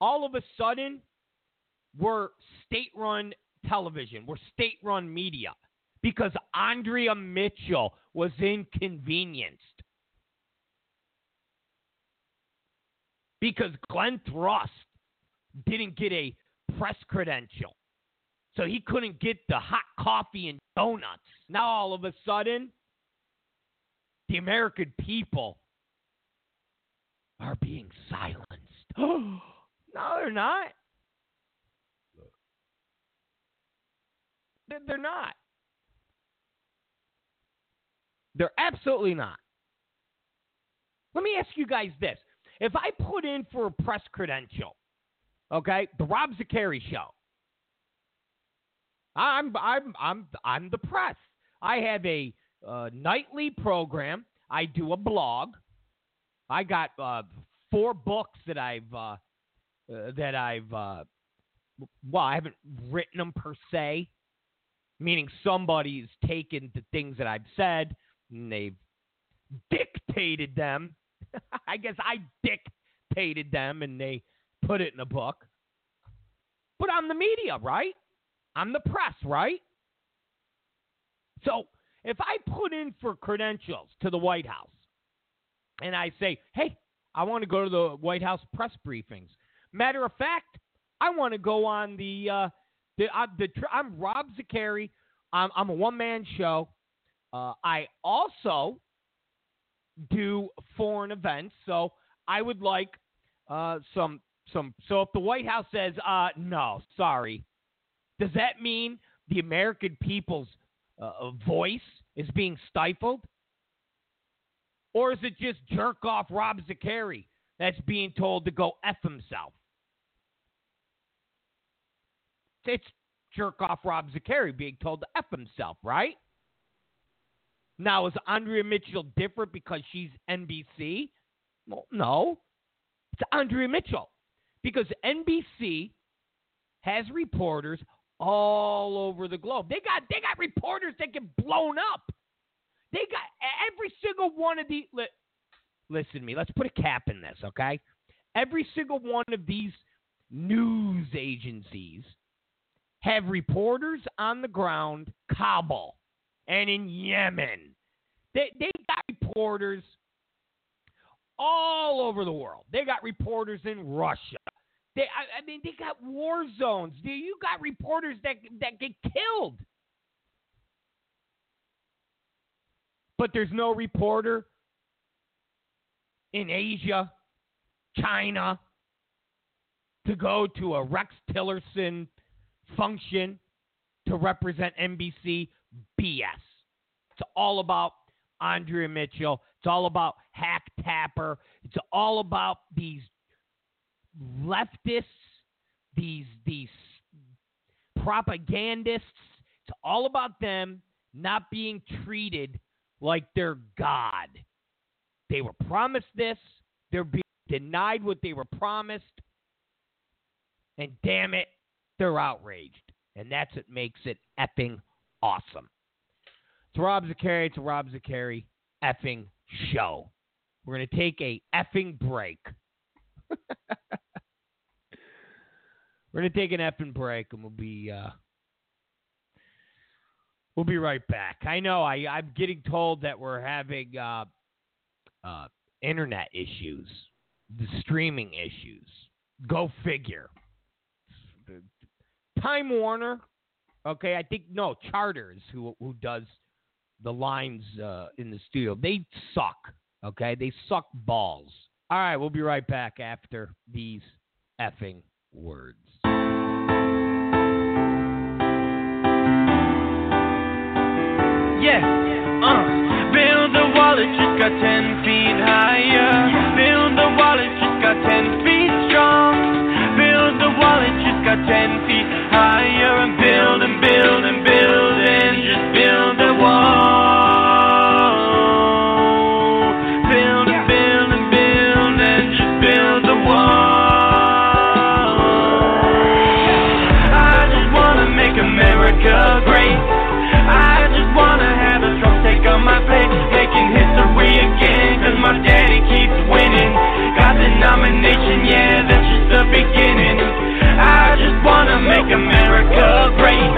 all of a sudden we're state-run television, we're state-run media because Andrea Mitchell was inconvenienced. Because Glenn Thrush didn't get a press credential. So he couldn't get the hot coffee and donuts. Now all of a sudden, the American people are being silenced. [gasps] no, they're not. They're- not. They're absolutely not. Let me ask you guys this. If I put in for a press credential, okay, the Rob Zicari show, I'm I'm I'm I'm the press. I have a uh, nightly program. I do a blog. I got uh, four books that I've uh, uh, that I've uh, well, I haven't written them per se, meaning somebody's taken the things that I've said and they've dictated them. [laughs] I guess I dictated them and they put it in a book. But I'm the media, right? I'm the press, right? So if I put in for credentials to the White House and I say, hey, I want to go to the White House press briefings. Matter of fact, I want to go on the uh, the, uh, the I'm Rob Zicari. I'm, I'm a one man show. Uh, I also do foreign events, so I would like uh, some some. So if the White House says uh, no, sorry, does that mean the American people's uh, voice is being stifled? Or is it just jerk off Rob Zicari that's being told to go F himself? It's jerk off Rob Zicari being told to F himself, right? Now, is Andrea Mitchell different because she's NBC? Well, no. It's Andrea Mitchell. Because NBC has reporters all over the globe. They got they got reporters that get blown up. They got every single one of the li, listen to me. Let's put a cap in this, okay? Every single one of these news agencies have reporters on the ground, Kabul, and in Yemen. They they got reporters all over the world. They got reporters in Russia. They, I, I mean, they got war zones. You- got reporters that that get killed. But there's no reporter in Asia, China, to go to a Rex Tillerson function to represent NBC. BS. It's all about Andrea Mitchell. It's all about Hack Tapper. It's all about these leftists, these these propagandists. It's all about them not being treated like they're God. They were promised this. They're being denied what they were promised. And damn it, they're outraged. And that's what makes it effing awesome. It's Rob Zicari. It's Rob Zicari effing show. We're going to take a effing break. We're to take an effing break and we'll be uh, we'll be right back. I know I, I'm getting told that we're having uh, uh, internet issues, the streaming issues. Go figure. Time Warner Okay, I think no Charters who who does the lines uh, in the studio. They suck. Okay, they suck balls. All right, we'll be right back after these effing words. Yeah, uh. Build a wall, it just got ten feet higher. Build a wall, it just got ten feet strong. Build a wall, it just got ten feet higher. And build and build and nomination, yeah, that's just the beginning. I just wanna make America great.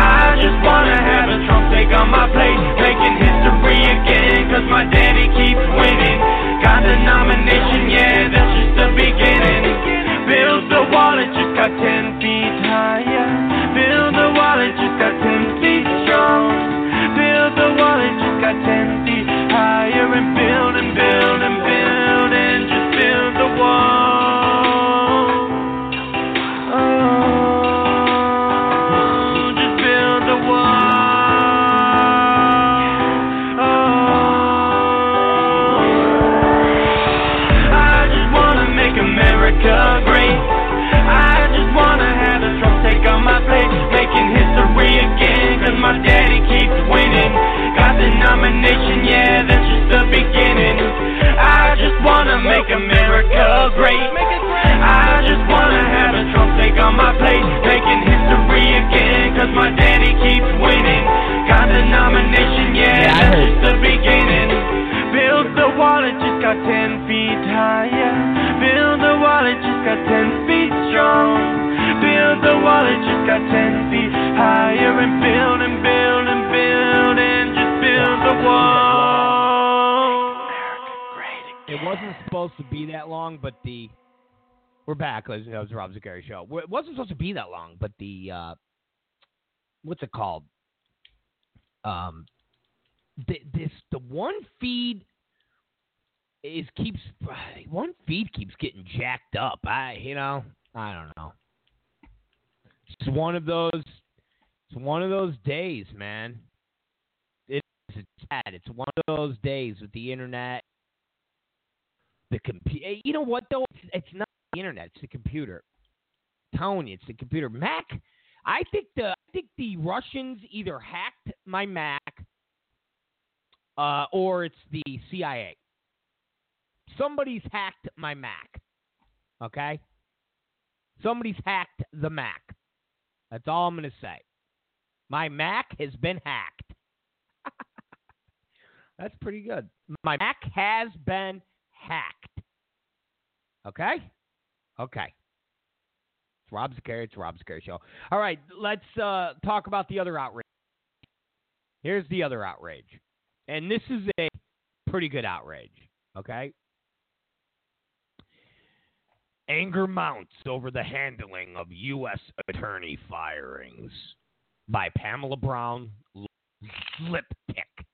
I just wanna have a Trump take on my plate, making history again. Cause my daddy keeps winning. Got the nomination, yeah, that's just the beginning. Build the wall, it just got ten feet My daddy keeps winning. Got the nomination, yeah, that's just the beginning. I just wanna make America great. I just wanna have a Trump take on my plate, making history again. Cause my daddy keeps winning. Got the nomination, yeah, that's just the beginning. Build the wall, it just got ten feet higher. Build the wall, it just got ten feet strong. Build the wall, it just got ten feet higher. And build and build wasn't supposed to be that long, but the we're back. It was Rob Zicari show. It wasn't supposed to be that long, but the uh, what's it called? Um, the, this the one feed is keeps [sighs] one feed keeps getting jacked up. I you know I don't know. It's one of those. It's one of those days, man. It's sad. It's one of those days with the internet the computer. You know what though? It's, it's not the internet. It's the computer. I'm telling you, it's the computer. Mac. I think the I think the Russians either hacked my Mac, uh, or it's the CIA. Somebody's hacked my Mac. Okay. Somebody's hacked the Mac. That's all I'm gonna say. My Mac has been hacked. [laughs] That's pretty good. My Mac has been hacked. Okay? Okay. It's Rob Zicari. It's Rob Zicari Show. All right, let's uh, talk about the other outrage. Here's the other outrage. And this is a pretty good outrage. Okay? Anger mounts over the handling of U.S. attorney firings by Pamela Brown Lippick.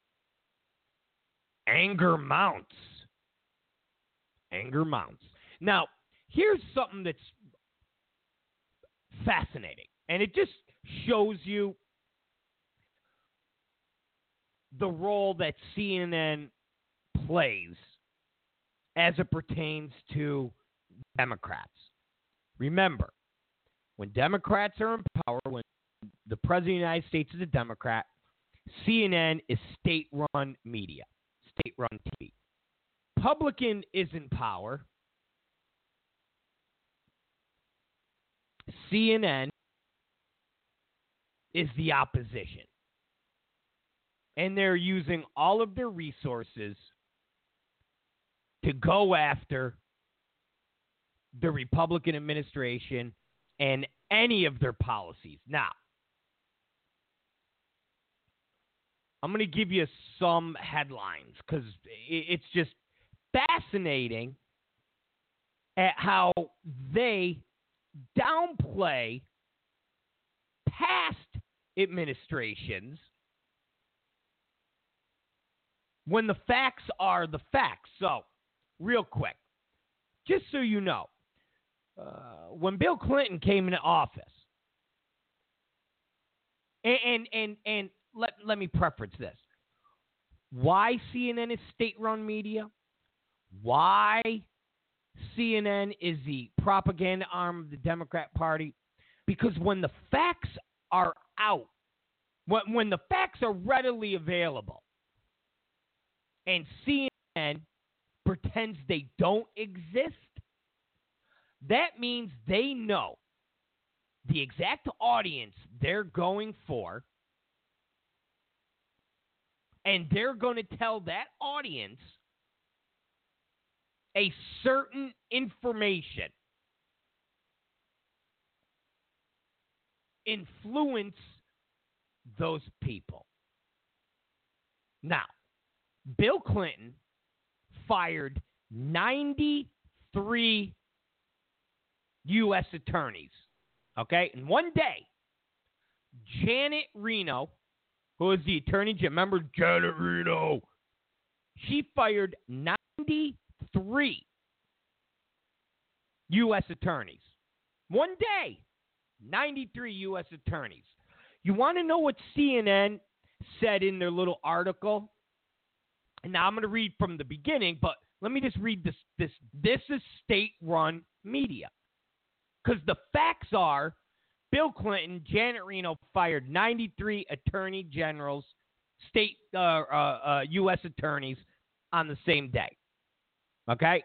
Anger mounts anger mounts. Now, here's something that's fascinating, and it just shows you the role that CNN plays as it pertains to Democrats. Remember, when Democrats are in power, when the President of the United States is a Democrat, CNN is state run media, state run. Republican is in power. CNN is the opposition. And they're using all of their resources to go after the Republican administration and any of their policies. Now, I'm going to give you some headlines because it's just fascinating at how they downplay past administrations when the facts are the facts. So, real quick, just so you know, uh, when Bill Clinton came into office, and and and, and let let me preference this: why CNN is state-run media, why CNN is the propaganda arm of the Democrat Party, because when the facts are out, when when the facts are readily available, and CNN pretends they don't exist, that means they know the exact audience they're going for, and they're going to tell that audience a certain information. Influence those people. Now, Bill Clinton fired 93 U.S. attorneys. Okay? In one day, Janet Reno, who is the attorney general, remember Janet Reno? She fired 93 U.S. attorneys. One day, 93 U.S. attorneys. You want to know what CNN said in their little article? And now I'm going to read from the beginning, but let me just read this. This this is state-run media, because the facts are, Bill Clinton, Janet Reno fired 93 attorney generals, state uh, uh, uh, U.S. attorneys on the same day. Okay,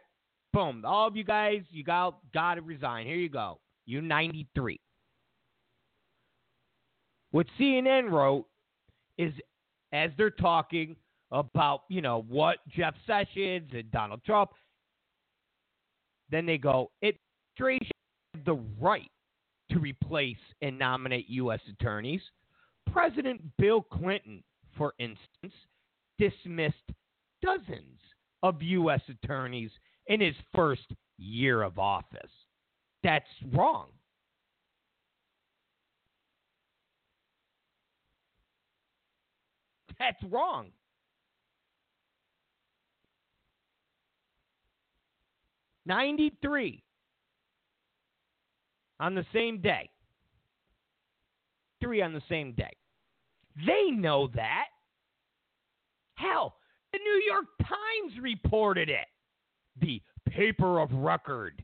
boom. All of you guys, you got got to resign. Here you go. You 93. What CNN wrote is, as they're talking about, you know, what Jeff Sessions and Donald Trump. Then they go, administration had the right to replace and nominate U.S. attorneys. President Bill Clinton, for instance, dismissed dozens of U.S. attorneys in his first year of office. That's wrong. That's wrong. Ninety-three on the same day. Three on the same day. They know that. Hell, New York Times reported it. The paper of record.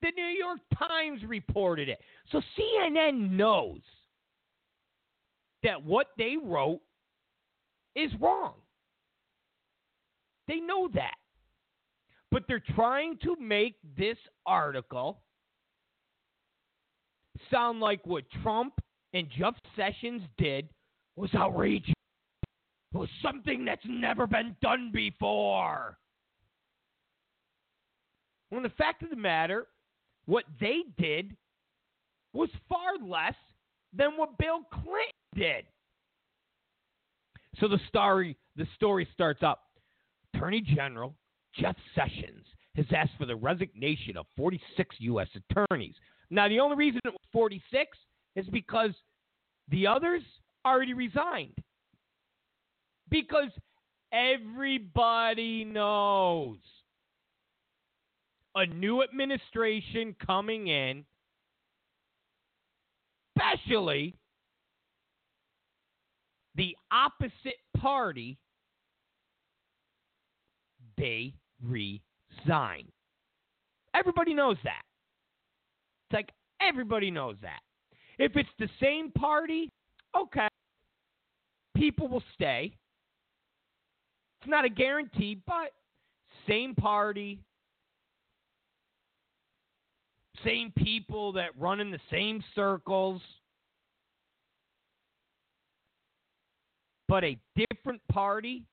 The New York Times reported it. So CNN knows that what they wrote is wrong. They know that. But they're trying to make this article sound like what Trump and Jeff Sessions did was outrageous. Something that's never been done before. When the fact of the matter, what they did was far less than what Bill Clinton did. So the story the story starts up. Attorney General Jeff Sessions has asked for the resignation of 46 U.S. attorneys. Now, the only reason it was 46 is because the others already resigned. Because everybody knows a new administration coming in, especially the opposite party, they resign. Everybody knows that. It's like everybody knows that. If it's the same party, okay, people will stay. It's not a guarantee, but same party, same people that run in the same circles. But a different party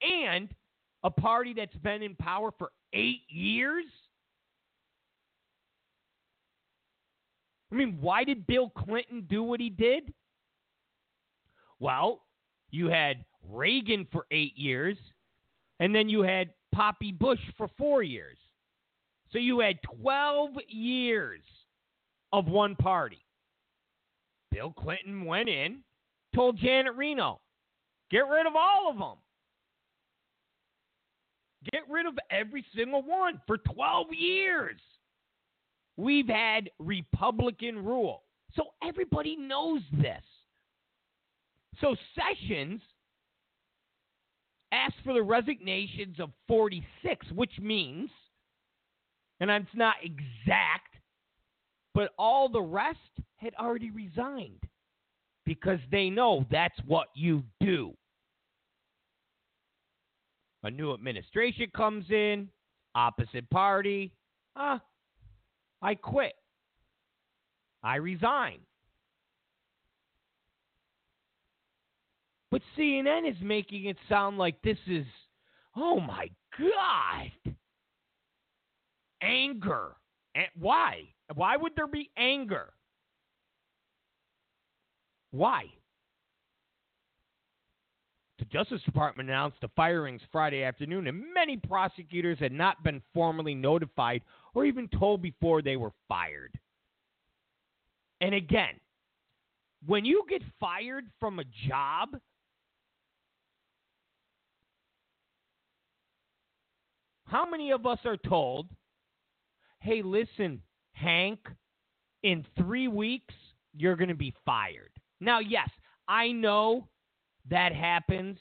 and a party that's been in power for eight years? I mean, why did Bill Clinton do what he did? Well, you had Reagan for eight years, and then you had Poppy Bush for four years. So you had 12 years of one party. Bill Clinton went in, told Janet Reno, get rid of all of them. Get rid of every single one for 12 years. We've had Republican rule. So everybody knows this. So Sessions asked for the resignations of 46, which means, and it's not exact, but all the rest had already resigned because they know that's what you do. A new administration comes in, opposite party. Ah, I quit. I resign. But CNN is making it sound like this is, oh my God, anger. And why? Why would there be anger? Why? The Justice Department announced the firings Friday afternoon, and many prosecutors had not been formally notified or even told before they were fired. And again, when you get fired from a job, how many of us are told, hey, listen, Hank, in three weeks, you're going to be fired? Now, yes, I know that happens.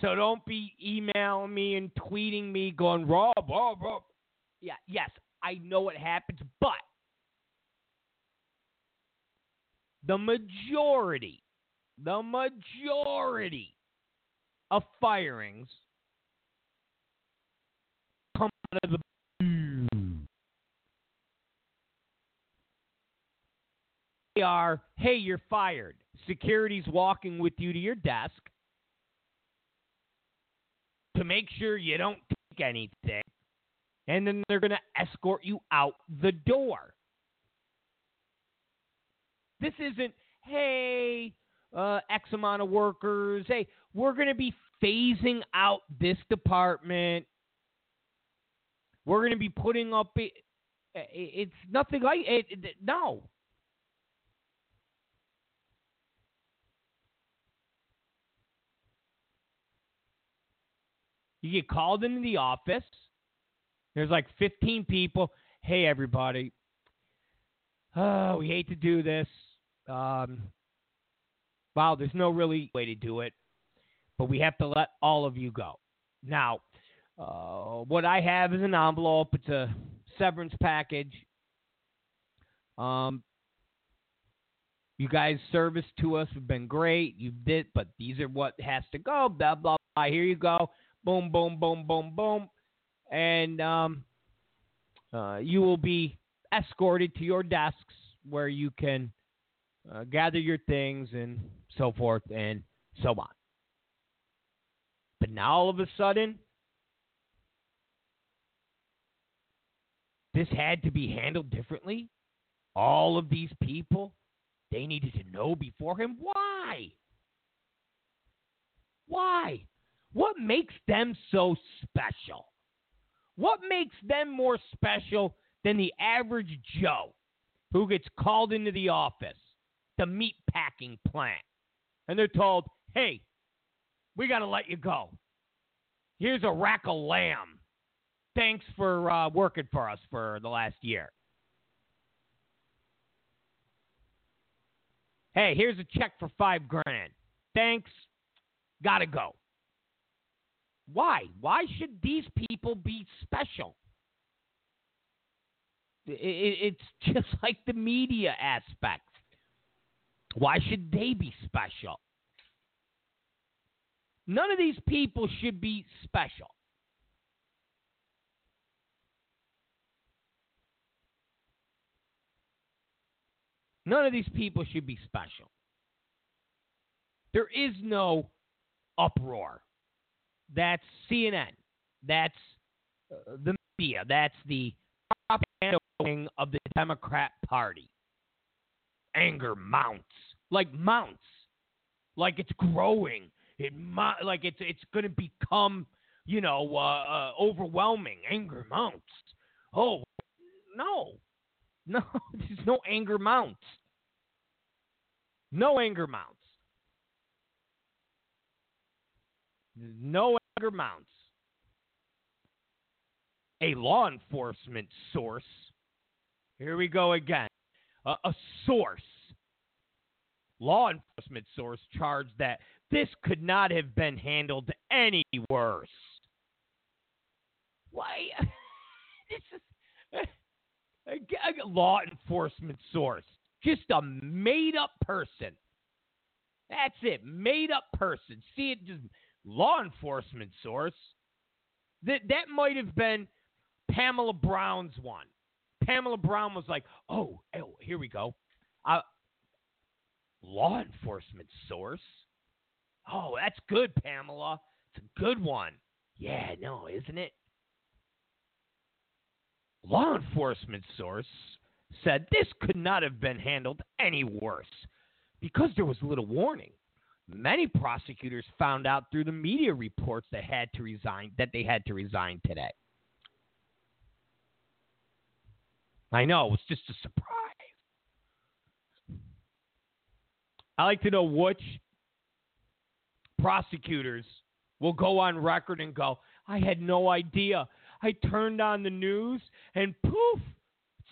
So don't be emailing me and tweeting me going, Rob, Rob, Rob. Yeah, yes, I know it happens, but the majority, the majority of firings out of the they are, hey, you're fired. Security's walking with you to your desk to make sure you don't take anything. And then they're going to escort you out the door. This isn't, hey, uh, X amount of workers. Hey, we're going to be phasing out this department. We're going to be putting up. It, it's nothing like it. No, You get called into the office. There's like 15 people. Hey, everybody. Oh, we hate to do this. Um, wow, there's no really way to do it, but we have to let all of you go. Now, uh, what I have is an envelope. It's a severance package. Um, you guys' service to us have been great. You did, but these are what has to go. Blah blah blah. Here you go boom, boom, boom, boom, boom, and um, uh, you will be escorted to your desks where you can uh, gather your things and so forth and so on. But now all of a sudden, this had to be handled differently. All of these people, they needed to know before him. Why? Why? What makes them so special? What makes them more special than the average Joe who gets called into the office, the meat packing plant, and they're told, hey, we got to let you go. Here's a rack of lamb. Thanks for uh, working for us for the last year. Hey, here's a check for five grand. Thanks. Gotta go. Why? Why should these people be special? It's [laughs] just like the media aspect. Why should they be special? None of these people should be special. None of these people should be special. There is no uproar. That's CNN. That's uh, the media. That's the propaganda wing of the Democrat Party. Anger mounts, like mounts, like it's growing. It like it's it's going to become, you know, uh, uh, overwhelming. Anger mounts. Oh no, [laughs] no, there's no anger mounts. No anger mounts. No anger mounts. A law enforcement source. Here we go again. A, a source. Law enforcement source charged that this could not have been handled any worse. Why? [laughs] this is a, law enforcement source. Just a made up person. That's it. Made up person. See it just law enforcement source. That that might have been Pamela Brown's one. Pamela Brown was like, "Oh, oh here we go. Uh, law enforcement source. Oh, that's good, Pamela. It's a good one. Yeah, no, isn't it? Law enforcement source said this could not have been handled any worse because there was little warning. Many prosecutors found out through the media reports that had to resign that they had to resign today. I know, it was just a surprise. I like to know which prosecutors will go on record and go, I had no idea. I turned on the news and poof,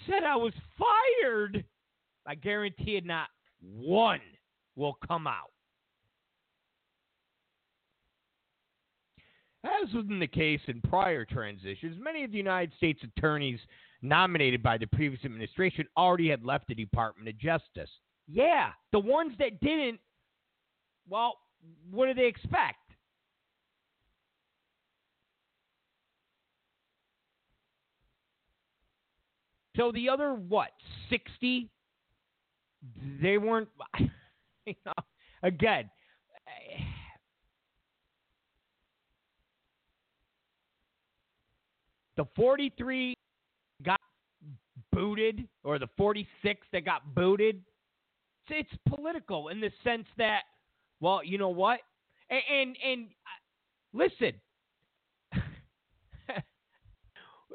said I was fired. I guarantee it, not one will come out. As was the case in prior transitions, many of the United States attorneys nominated by the previous administration already had left the Department of Justice. Yeah, the ones that didn't, well, what do they expect? So the other what sixty? They weren't. [laughs] You know, again, [sighs] the forty-three got booted, or the forty-six that got booted. It's, it's political in the sense that, well, you know what, and and, and uh, listen.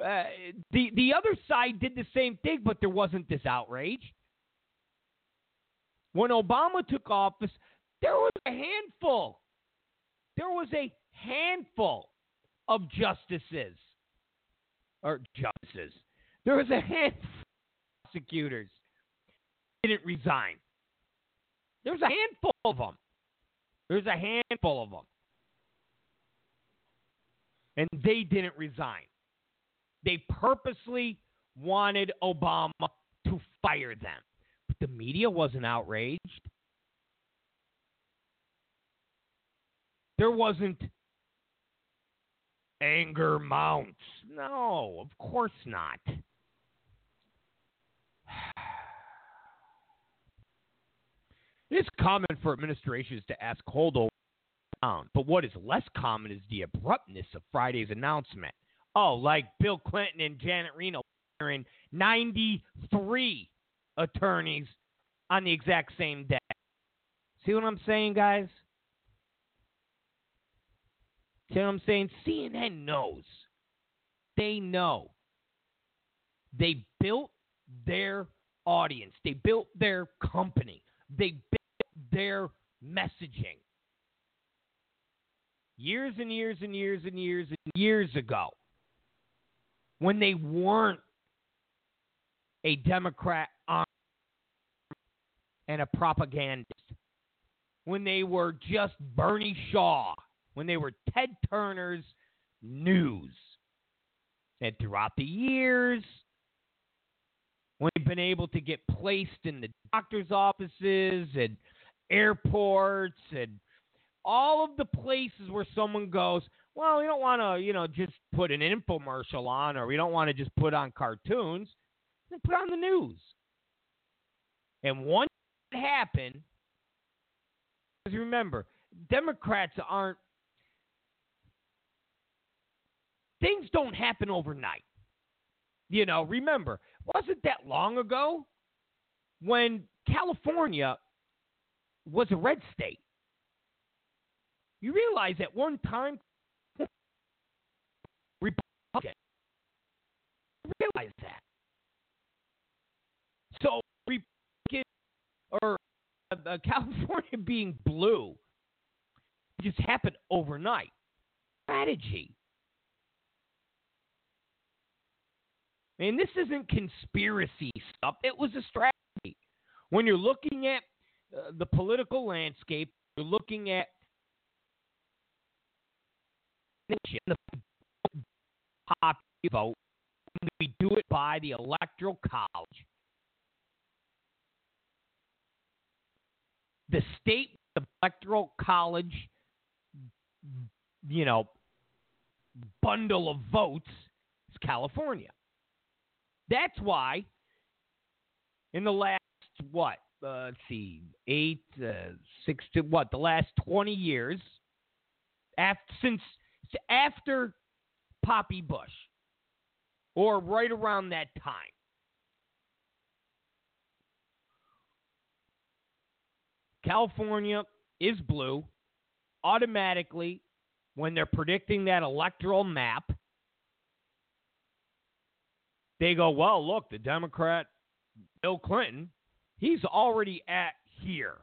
Uh, the the other side did the same thing, but there wasn't this outrage. When Obama took office, there was a handful. There was a handful of justices or justices. There was a handful of prosecutors didn't resign. There's a handful of them. There's a handful of them. And they didn't resign. They purposely wanted Obama to fire them. But the media wasn't outraged. There wasn't anger mounts. No, of course not. [sighs] It's common for administrations to ask holdover down, but what is less common is the abruptness of Friday's announcement. Oh, like Bill Clinton and Janet Reno hiring 93 attorneys on the exact same day. See what I'm saying, guys? See what I'm saying? CNN knows. They know. They built their audience. They built their company. They built their messaging. Years and years and years and years and years ago when they weren't a Democrat and a propagandist, when they were just Bernie Shaw, when they were Ted Turner's news. And throughout the years, when they've been able to get placed in the doctor's offices and airports and all of the places where someone goes, well, we don't want to, you know, just put an infomercial on, or we don't want to just put on cartoons. Then put on the news. And once it happened, because remember, Democrats aren't. Things don't happen overnight. You know, remember, wasn't that long ago when California was a red state? You realize at one time Republican. Realize that. So Republican or uh, [laughs] California being blue just happened overnight. Strategy. And this isn't conspiracy stuff. It was a strategy. When you're looking at uh, the political landscape, you're looking at the popular vote. We do it by the electoral college. The state electoral college, you know, bundle of votes is California. That's why in the last what uh, let's see eight uh, six to what the last 20 years after since after Poppy Bush or right around that time California is blue automatically when they're predicting that electoral map they go, well, look, the Democrat Bill Clinton, he's already at here.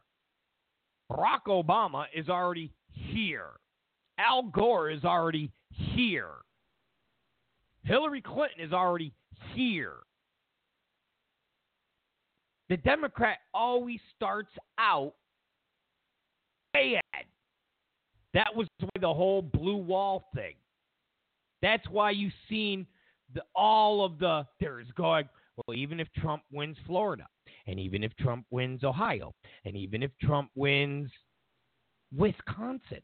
Barack Obama is already here. Al Gore is already here. Hillary Clinton is already here. The Democrat always starts out bad. That was the whole blue wall thing. That's why you've seen the, all of the there's going well even if Trump wins Florida and even if Trump wins Ohio and even if Trump wins Wisconsin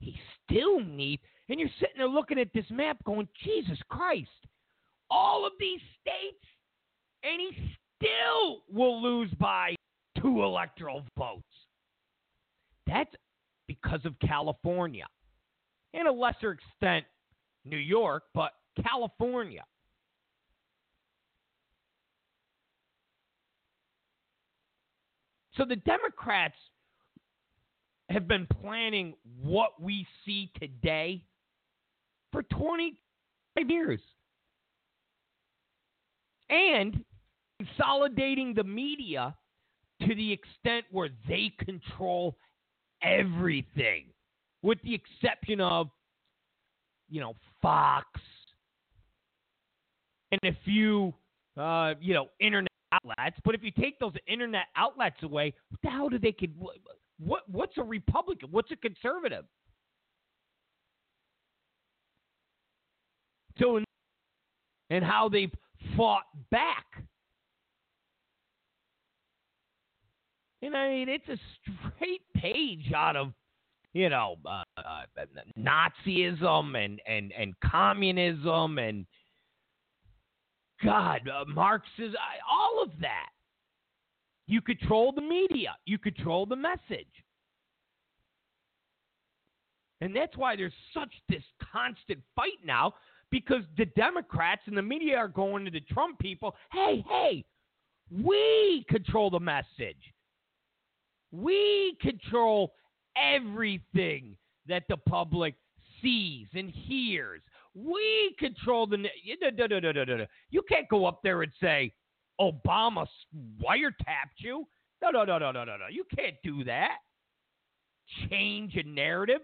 he still needs and you're sitting there looking at this map going Jesus Christ all of these states and he still will lose by two electoral votes. That's because of California. In a lesser extent New York but California. So the Democrats have been planning what we see today for 25 years and consolidating the media to the extent where they control everything, with the exception of, you know, Fox and a few, uh, you know, internet outlets. But if you take those internet outlets away, what the hell do they could? What what's a Republican? What's a conservative? So, and how they've fought back. And I mean, it's a straight page out of, you know, uh, uh, Nazism and, and, and communism and God, uh, Marxism, all of that. You control the media, you control the message. And that's why there's such this constant fight now because the Democrats and the media are going to the Trump people hey, hey, we control the message. We control everything that the public sees and hears. We control the. You can't go up there and say Obama wiretapped you. No, no, no, no, no, no, no. You can't do that. Change a narrative,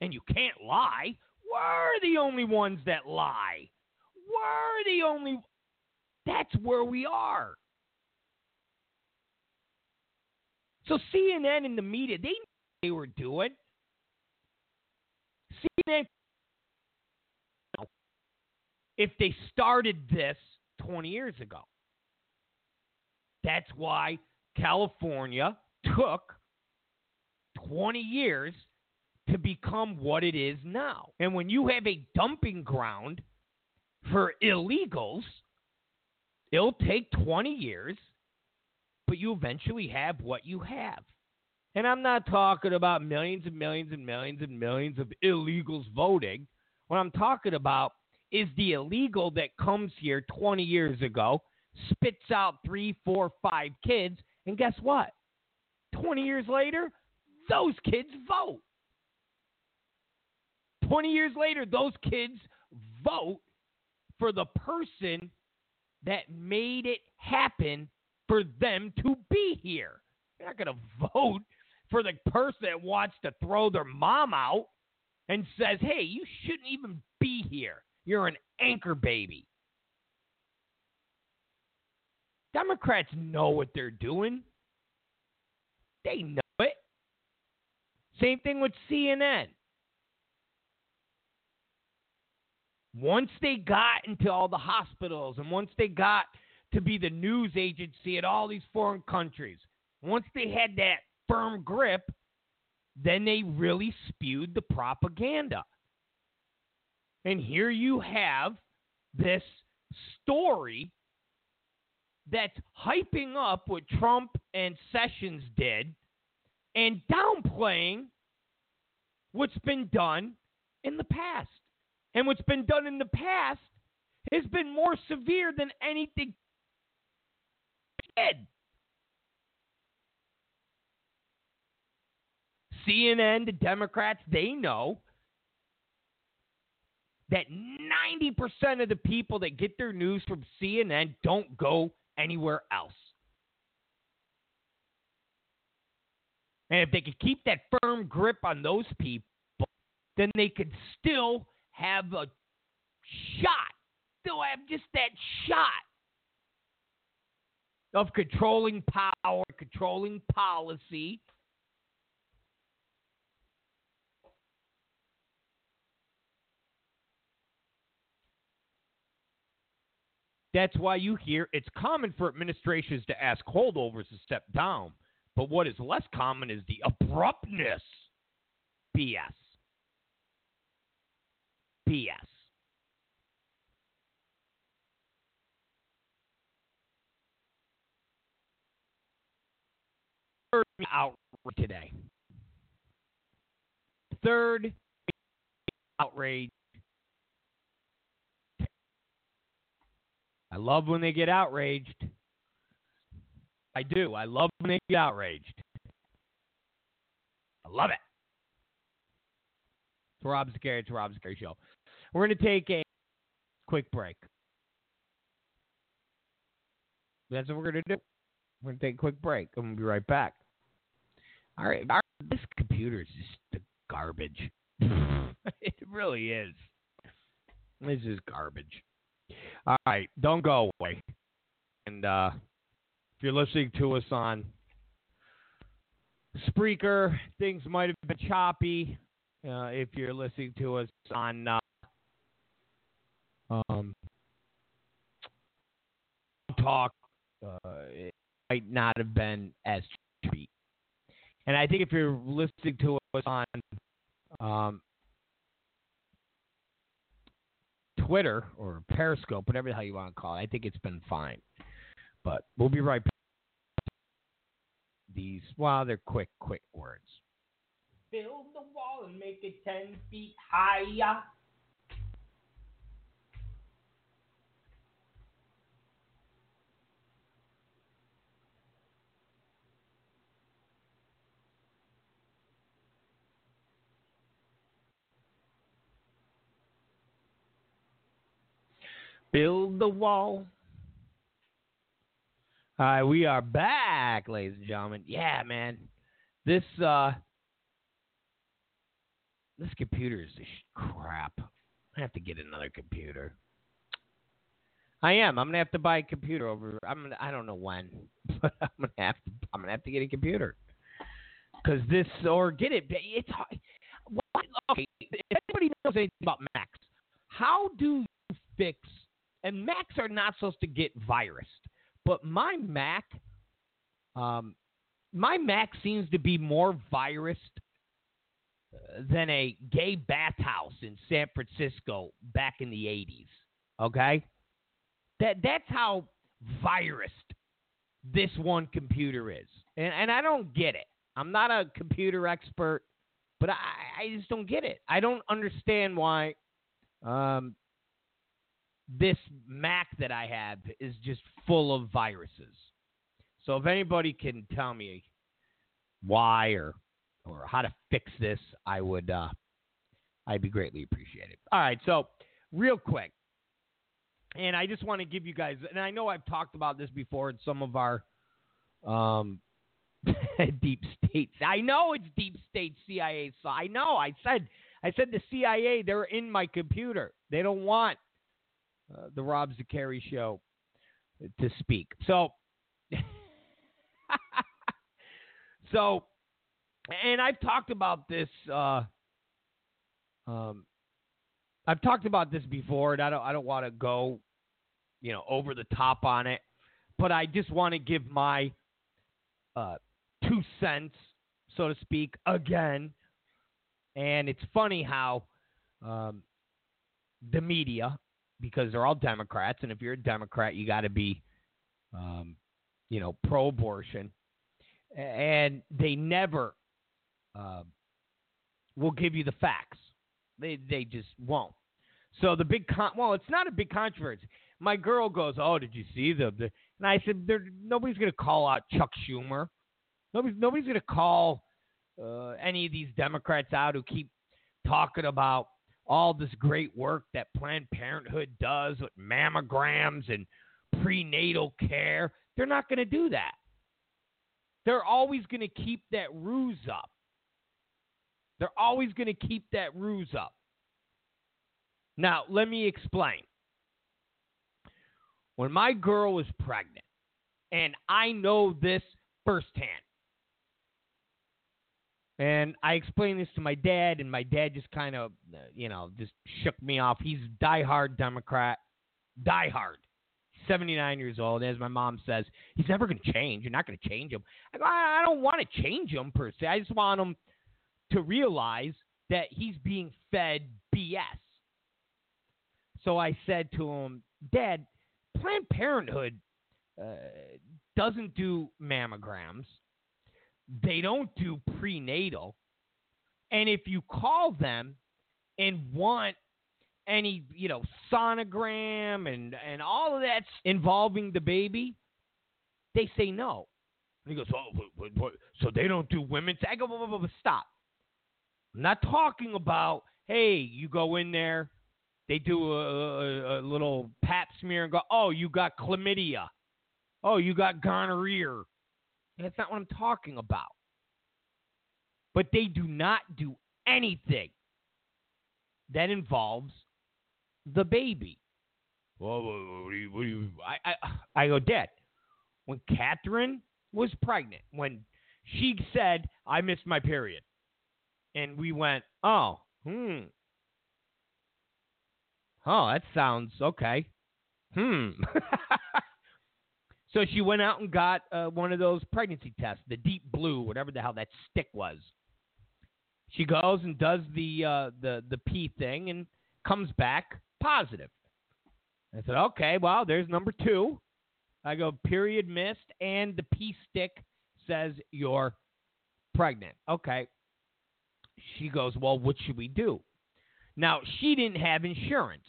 and you can't lie. We're the only ones that lie. We're the only. That's where we are. So CNN and the media, they they were doing. CNN if they started this 20 years ago. That's why California took 20 years to become what it is now. And when you have a dumping ground for illegals, it'll take 20 years, but you eventually have what you have. And I'm not talking about millions and millions and millions and millions of illegals voting. What I'm talking about is the illegal that comes here 20 years ago, spits out three, four, five kids, and guess what? 20 years later, those kids vote. 20 years later, those kids vote for the person that made it happen for them to be here. You're not going to vote for the person that wants to throw their mom out and says, hey, you shouldn't even be here. You're an anchor baby. Democrats know what they're doing. They know it. Same thing with CNN. Once they got into all the hospitals and once they got to be the news agency at all these foreign countries, once they had that firm grip, then they really spewed the propaganda. And here you have this story that's hyping up what Trump and Sessions did and downplaying what's been done in the past. And what's been done in the past has been more severe than anything did. CNN, the Democrats, they know that 90% of the people that get their news from CNN don't go anywhere else. And if they could keep that firm grip on those people, then they could still have a shot, still have just that shot of controlling power, controlling policy. That's why you hear it's common for administrations to ask holdovers to step down. But what is less common is the abruptness. BS. BS. Third outrage today. Third outrage. I love when they get outraged. I do. I love when they get outraged. I love it. It's Rob Zicari. It's Rob Zicari Show. We're going to take a quick break. That's what we're going to do. We're going to take a quick break. I'm to be right back. All right. Our, this computer is just garbage. [laughs] it really is. This is garbage. All right. Don't go away. And uh, if you're listening to us on Spreaker, things might have been choppy. Uh, if you're listening to us on uh, um, talk, uh, it might not have been as choppy. And I think if you're listening to us on um, Twitter or Periscope, whatever the hell you want to call it, I think it's been fine. But we'll be right back. These, well, they're quick, quick words. Build the wall and make it 10 feet higher. Build the wall. All right, we are back, ladies and gentlemen. Yeah, man. This uh this computer is crap. I have to get another computer. I am. I'm gonna have to buy a computer over. I'm. Gonna, I don't know when, [laughs] but I'm gonna have to. I'm gonna have to get a computer because this or get it. It's okay. If anybody knows anything about Macs, how do you fix? And Macs are not supposed to get virused, but my Mac, um, my Mac seems to be more virused than a gay bathhouse in San Francisco back in the 80s. Okay? That that's how virused this one computer is. And and I don't get it. I'm not a computer expert, but I, I just don't get it. I don't understand why um, this Mac that I have is just full of viruses. So if anybody can tell me why or or how to fix this, I would uh, I'd be greatly appreciated. All right, so real quick, and I just want to give you guys, and I know I've talked about this before in some of our um, [laughs] deep states. I know it's deep state CIA. So I know. I said. I said the CIA. They're in my computer. They don't want uh, the Rob Zicari show to speak. So. [laughs] so, and I've talked about this. Uh, um, I've talked about this before, and I don't. I don't want to go, you know, over the top on it. But I just want to give my uh, two cents, so to speak, again. And it's funny how um, the media, because they're all Democrats, and if you're a Democrat, you got to be, um, you know, pro-abortion, and they never uh, will give you the facts. They they just won't. So the big con- well, it's not a big controversy. My girl goes, "Oh, did you see the?" the and I said, "Nobody's going to call out Chuck Schumer. Nobody's nobody's going to call uh, any of these Democrats out who keep talking about all this great work that Planned Parenthood does with mammograms and prenatal care. They're not going to do that. They're always going to keep that ruse up. They're always going to keep that ruse up. Now, let me explain. When my girl was pregnant, and I know this firsthand, and I explained this to my dad, and my dad just kind of, you know, just shook me off. He's diehard Democrat, diehard. 79 years old. As my mom says, he's never going to change. You're not going to change him. I go, I don't want to change him per se. I just want him to realize that he's being fed BS. So I said to him, Dad, Planned Parenthood uh, doesn't do mammograms. They don't do prenatal. And if you call them and want any, you know, sonogram and, and all of that's involving the baby, they say no. And he goes, oh, so they don't do women's? I go, stop. I'm not talking about, hey, you go in there, they do a, a, a, little pap smear and go, oh, you got chlamydia. Oh, you got gonorrhea. That's not what I'm talking about. But they do not do anything that involves the baby. Well, what do you, what do you, I, I, I go, Dad, when Catherine was pregnant, when she said, I missed my period, and we went, oh, hmm. Oh, that sounds okay. Hmm. [laughs] so she went out and got uh, one of those pregnancy tests, the deep blue, whatever the hell that stick was. She goes and does the uh, the the pee thing and comes back positive. I said, okay, well, there's number two. I go, period missed, and the pee stick says you're pregnant. Okay. She goes, well, what should we do? Now, she didn't have insurance.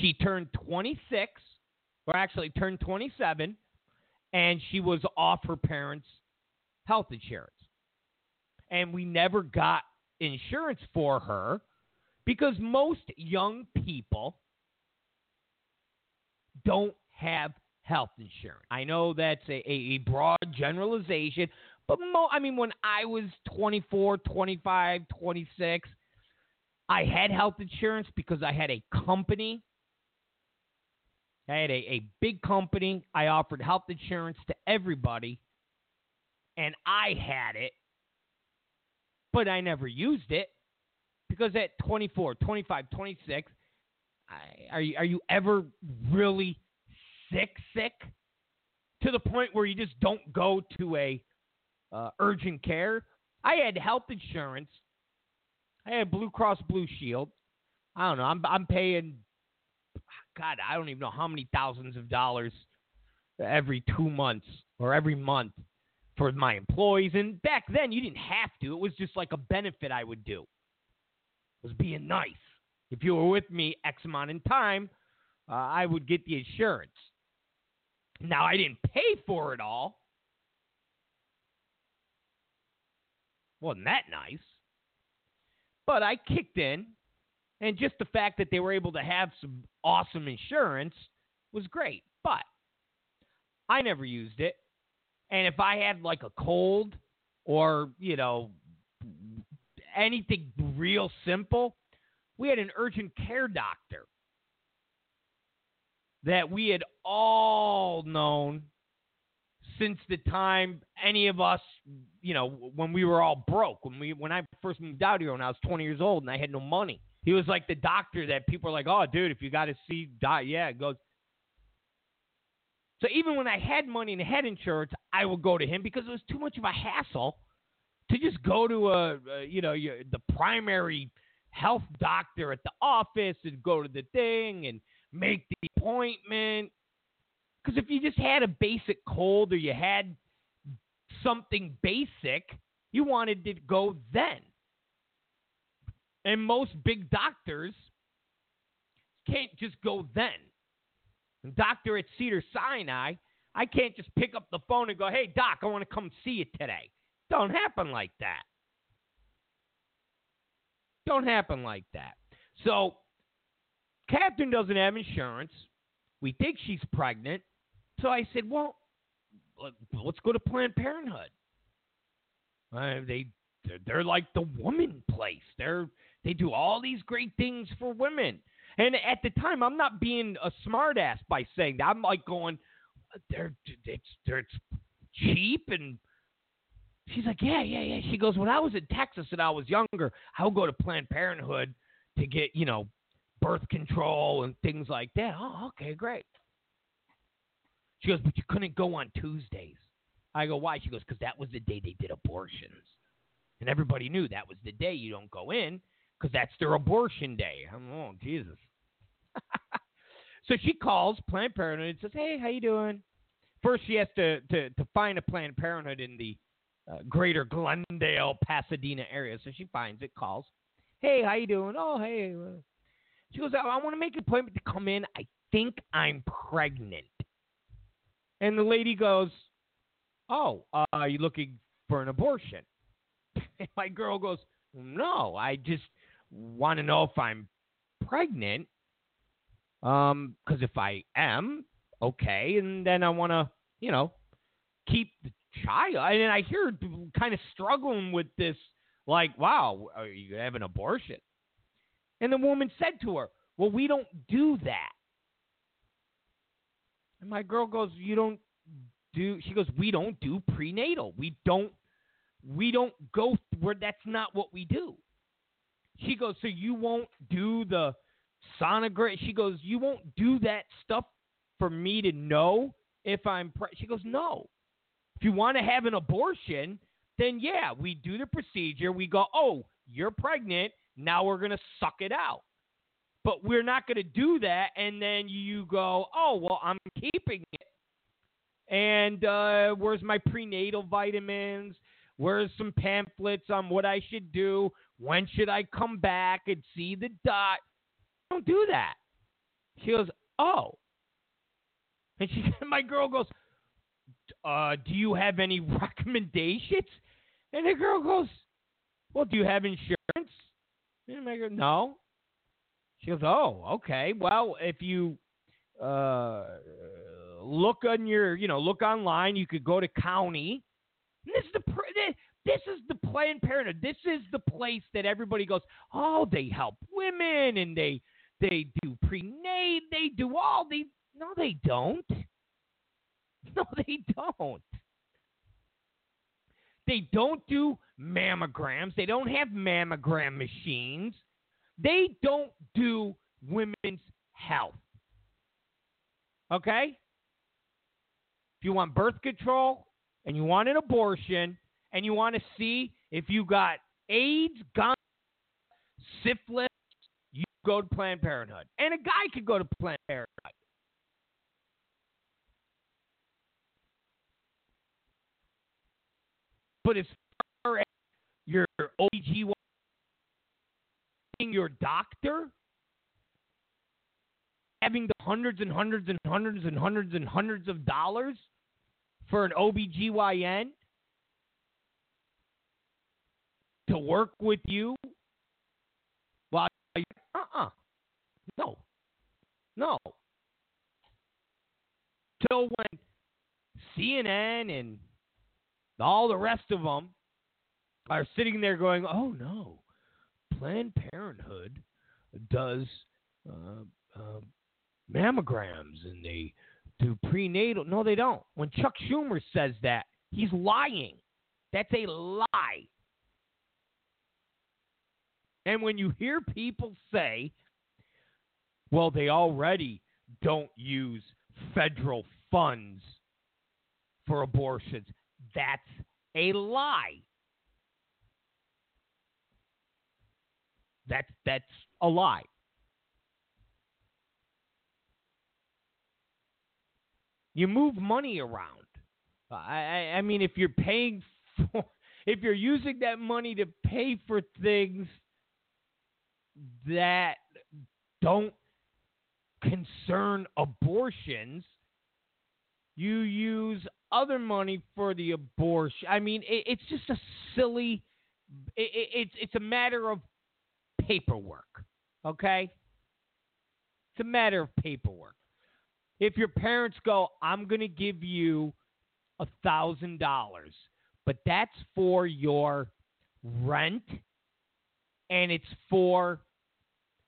She turned 26, or actually turned 27, and she was off her parents' health insurance. And we never got insurance for her because most young people don't have health insurance. I know that's a, a broad generalization, but mo- I mean, when I was 24, 25, 26, I had health insurance because I had a company. I had a, a big company. I offered health insurance to everybody, and I had it, but I never used it because at 24, 25, 26, I, are you are you ever really sick sick to the point where you just don't go to a uh, urgent care? I had health insurance. I had Blue Cross Blue Shield. I don't know. I'm I'm paying God, I don't even know how many thousands of dollars every 2 months or every month for my employees and back then you didn't have to. It was just like a benefit I would do It was being nice. If you were with me X amount in time, uh, I would get the insurance. Now, I didn't pay for it all. Wasn't that nice? But I kicked in, and just the fact that they were able to have some awesome insurance was great. But I never used it. And if I had like a cold or, you know, anything real simple, we had an urgent care doctor that we had all known since the time any of us, you know, when we were all broke, when we when I first moved out here when I was 20 years old and I had no money. He was like the doctor that people are like, "Oh, dude, if you got to see doc, yeah, it goes." So even when I had money and had insurance, I would go to him because it was too much of a hassle to just go to a, a you know, your, the primary health doctor at the office and go to the thing and make the appointment. Because if you just had a basic cold or you had something basic, you wanted to go then. And most big doctors can't just go then. Doctor at Cedar Sinai, I can't just pick up the phone and go, hey, doc, I want to come see you today. Don't happen like that. Don't happen like that. So, Catherine doesn't have insurance. We think she's pregnant. So I said, well, let's go to Planned Parenthood. Uh, they they're, they're like the woman place. They're they do all these great things for women. And at the time, I'm not being a smartass by saying that. I'm like going, they're it's they're it's cheap and she's like, yeah, yeah, yeah. She goes, when I was in Texas and I was younger, I would go to Planned Parenthood to get you know birth control and things like that. Oh, okay, great. She goes, but you couldn't go on Tuesdays. I go, why? She goes, because that was the day they did abortions. And everybody knew that was the day you don't go in because that's their abortion day. Oh, Jesus. [laughs] so she calls Planned Parenthood and says, hey, how you doing? First, she has to, to, to find a Planned Parenthood in the uh, greater Glendale, Pasadena area. So she finds it, calls. Hey, how you doing? Oh, hey. She goes, I, I want to make an appointment to come in. I think I'm pregnant. And the lady goes, Oh, uh, are you looking for an abortion? [laughs] And my girl goes, No, I just want to know if I'm pregnant. Um, because if I am, okay, and then I want to, you know, keep the child. And I hear people kind of struggling with this, like, wow, are you have an abortion? And the woman said to her, Well, we don't do that. And my girl goes, "You don't do." She goes, "We don't do prenatal. We don't. We don't go where that's not what we do." She goes, "So you won't do the sonogram?" She goes, "You won't do that stuff for me to know if I'm." Pre-. She goes, "No. If you want to have an abortion, then yeah, we do the procedure. We go, oh, you're pregnant. Now we're gonna suck it out." but we're not going to do that. And then you go, oh, well, I'm keeping it. And uh, where's my prenatal vitamins? Where's some pamphlets on what I should do? When should I come back and see the dot? Don't do that. She goes, oh. And she, [laughs] my girl goes, uh, do you have any [laughs] recommendations? And the girl goes, well, do you have insurance? And I go, no. She goes, "Oh, okay. Well, if you uh, look on your, you know, look online, you could go to county. This is the this is the Planned Parenthood. This is the place that everybody goes. Oh, they help women and they they do prenate. They do all the. No, they don't. [laughs] No, they don't. They don't do mammograms. They don't have mammogram machines. They don't do women's health. Okay? If you want birth control and you want an abortion and you want to see if you got AIDS, gun, syphilis, you go to Planned Parenthood. And a guy could go to Planned Parenthood. But as far as your OBGYN your doctor having the hundreds and hundreds and hundreds and hundreds and hundreds of dollars for an OBGYN to work with you while uh-uh. No. No. Till when CNN and All the rest of them are sitting there going, "Oh no, Planned Parenthood does uh, uh, mammograms and they do prenatal." No, they don't. When Chuck Schumer says that, he's lying. That's a lie. And when you hear people say, "Well, they already don't use federal funds for abortions," that's a lie. That's that's a lie. You move money around. I, I mean, if you're paying [laughs] for, if you're using that money to pay for things that don't concern abortions, you use other money for the abortion. I mean, it, it's just a silly. It, it, it's it's a matter of paperwork. Okay, it's a matter of paperwork. If your parents go, I'm to give you a thousand dollars, but that's for your rent, and it's for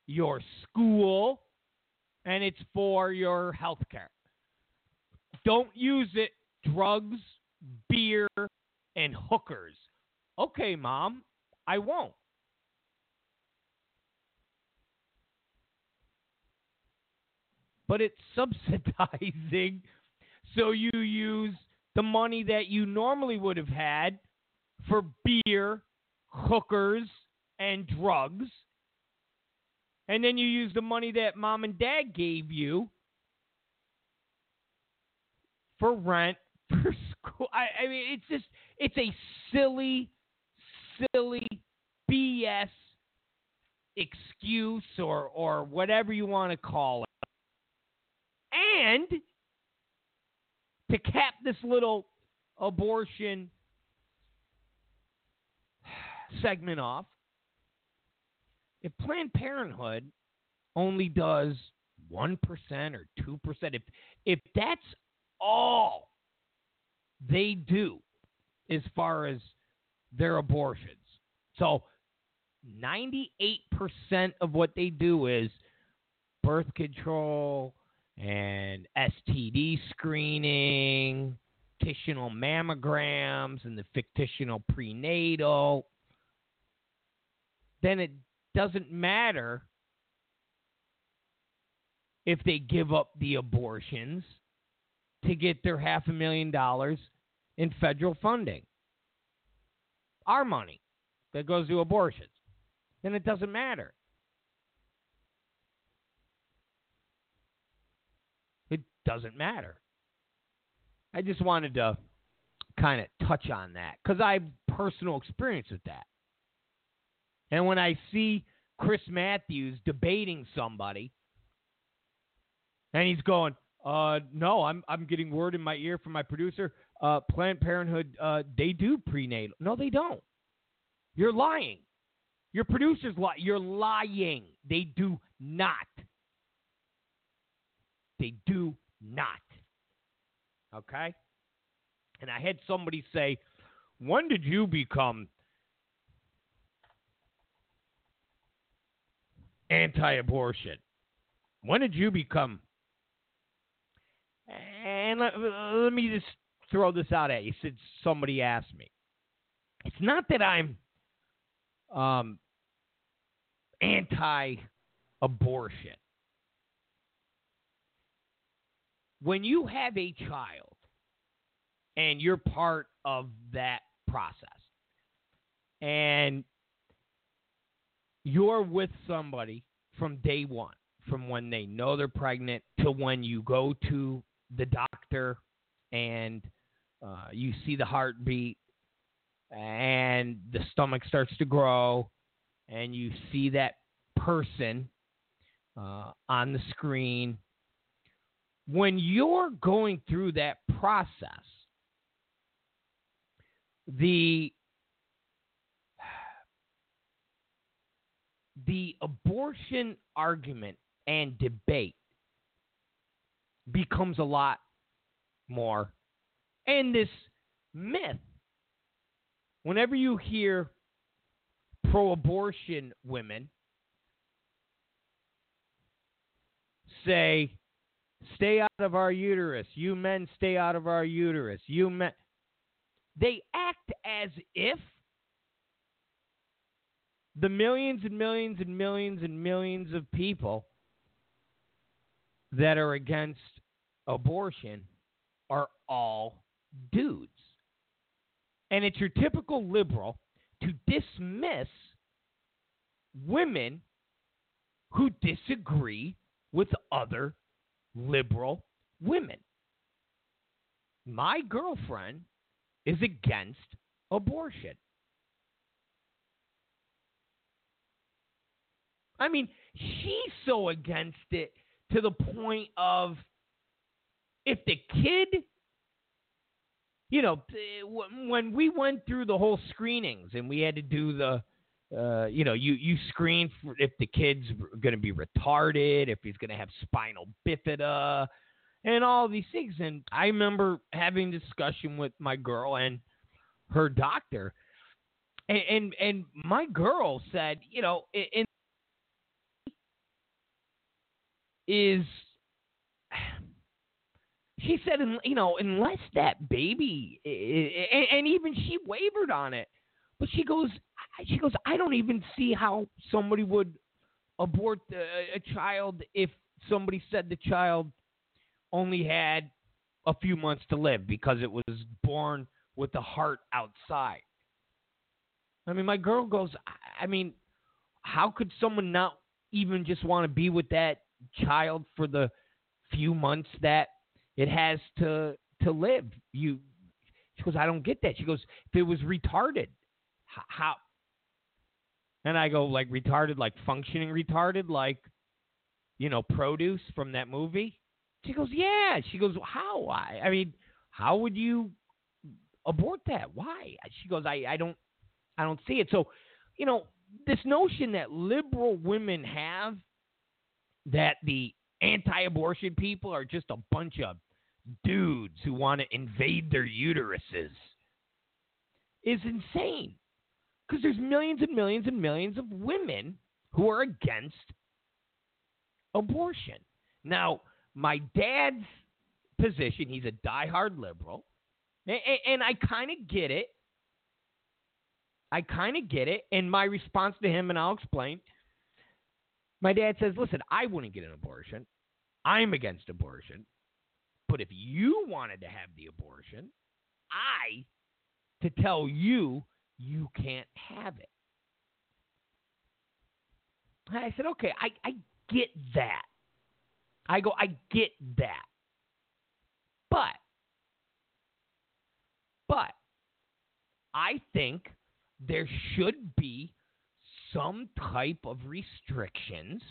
your school, and it's for your health care. Don't use it drugs, beer, and hookers. Okay, mom, I won't. But it's [laughs] subsidizing, so you use the money that you normally would have had for beer, hookers, and drugs. And then you use the money that mom and dad gave you for rent, [laughs] for school. I, I mean, it's just, it's a silly, silly BS excuse or, or whatever you want to call it. And to cap this little abortion [sighs] segment off, if Planned Parenthood only does 1% or 2%, if, if that's all they do as far as their abortions. So 98% of what they do is birth control and STD screening, fictional mammograms, and the fictional prenatal. Then it doesn't matter if they give up the abortions to get their half a million dollars in federal funding. Our money that goes to abortions. Then it doesn't matter. It doesn't matter. I just wanted to kind of touch on that because I have personal experience with that. And when I see Chris Matthews debating somebody and he's going, uh, no, I'm I'm getting word in my ear from my producer. Uh, Planned Parenthood, uh, they do prenatal. No, they don't. You're lying. Your producers lie. You're lying. They do not. They do not. Okay. And I had somebody say, "When did you become anti-abortion? When did you become?" And let, let me just throw this out at you since somebody asked me. It's not that I'm um, anti abortion. When you have a child and you're part of that process, and you're with somebody from day one, from when they know they're pregnant to when you go to the doctor and uh, you see the heartbeat and the stomach starts to grow and you see that person uh, on the screen. When you're going through that process, the the abortion argument and debate becomes a lot more. And this myth whenever you hear pro-abortion women say, "Stay out of our uterus," you men stay out of our uterus, you men, they act as if the millions and millions and millions and millions of people that are against abortion are all dudes. And it's your typical liberal to dismiss women who disagree with other liberal women. My girlfriend is against abortion. I mean, she's so against it to the point of if the kid, you know, when we went through the whole screenings and we had to do the, uh, you know, you you screen for if the kid's going to be retarded, if he's going to have spinal bifida, and all these things. And I remember having discussion with my girl and her doctor, and and, and my girl said, you know, in is she said you know unless that baby and, even she wavered on it. But she goes she goes i don't even see how somebody would abort a child if somebody said the child only had a few months to live because it was born with the heart outside. I mean my girl goes i mean how could someone not even just want to be with that child for the few months that it has to to live. You she goes, I don't get that. She goes, if it was retarded, how? And I go, like retarded, like functioning retarded, like you know, produce from that movie. She goes, yeah. She goes, how? I, I mean, how would you abort that? Why? She goes, I, I don't, I don't see it. So, you know, this notion that liberal women have that the anti-abortion people are just a bunch of dudes who want to invade their uteruses is insane. Because there's millions and millions and millions of women who are against abortion. Now, my dad's position, he's a diehard liberal, and, and I kind of get it. I kind of get it. And my response to him, and I'll explain. My dad says, listen, I wouldn't get an abortion. I'm against abortion. But if you wanted to have the abortion, I to tell you you can't have it. And I said, okay, I, I get that. I go, I get that. But, but, I think there should be some type of restrictions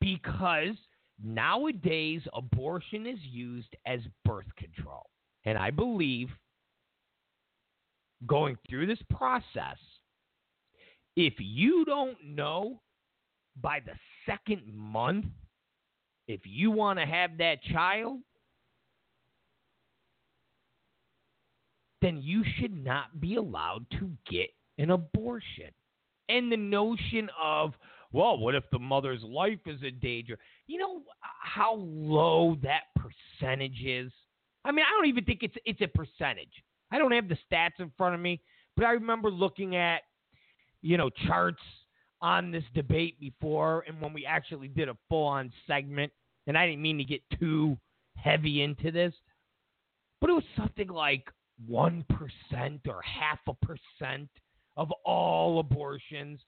because nowadays abortion is used as birth control. And I believe going through this process, if you don't know by the second month if you want to have that child, then you should not be allowed to get an abortion. And the notion of, well, what if the mother's life is in danger? You know how low that percentage is? I mean, I don't even think it's it's a percentage. I don't have the stats in front of me, but I remember looking at, you know, charts on this debate before and when we actually did a full on segment, and I didn't mean to get too heavy into this, but it was something like 1% or half a percent of all abortions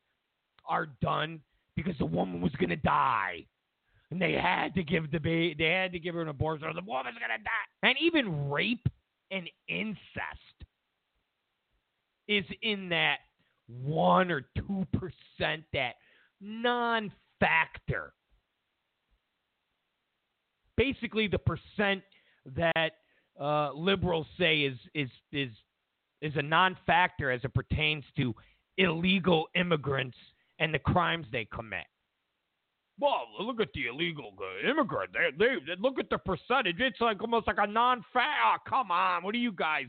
are done because the woman was going to die. And they had to give the ba- they had to give her an abortion or the woman's going to die. And even rape and incest is in that 1 or 2% that non-factor. Basically the percent that uh, liberals say is is is is a non-factor as it pertains to illegal immigrants and the crimes they commit. Well, look at the illegal immigrant. They, they, they look at the percentage. It's like almost like a non-factor. Oh, come on, what are you guys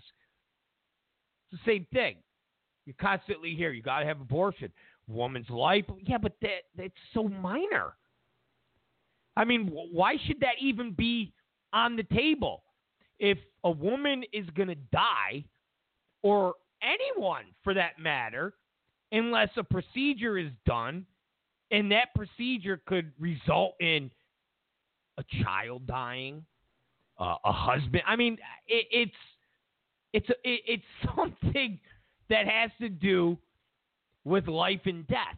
It's the same thing. You constantly hear you got to have abortion. Woman's life. Yeah, but that that's so minor. I mean, why should that even be on the table? If a woman is going to die, or anyone for that matter, unless a procedure is done, and that procedure could result in a child dying, uh, a husband. I mean, it, it's it's it, it's [laughs] something that has to do with life and death.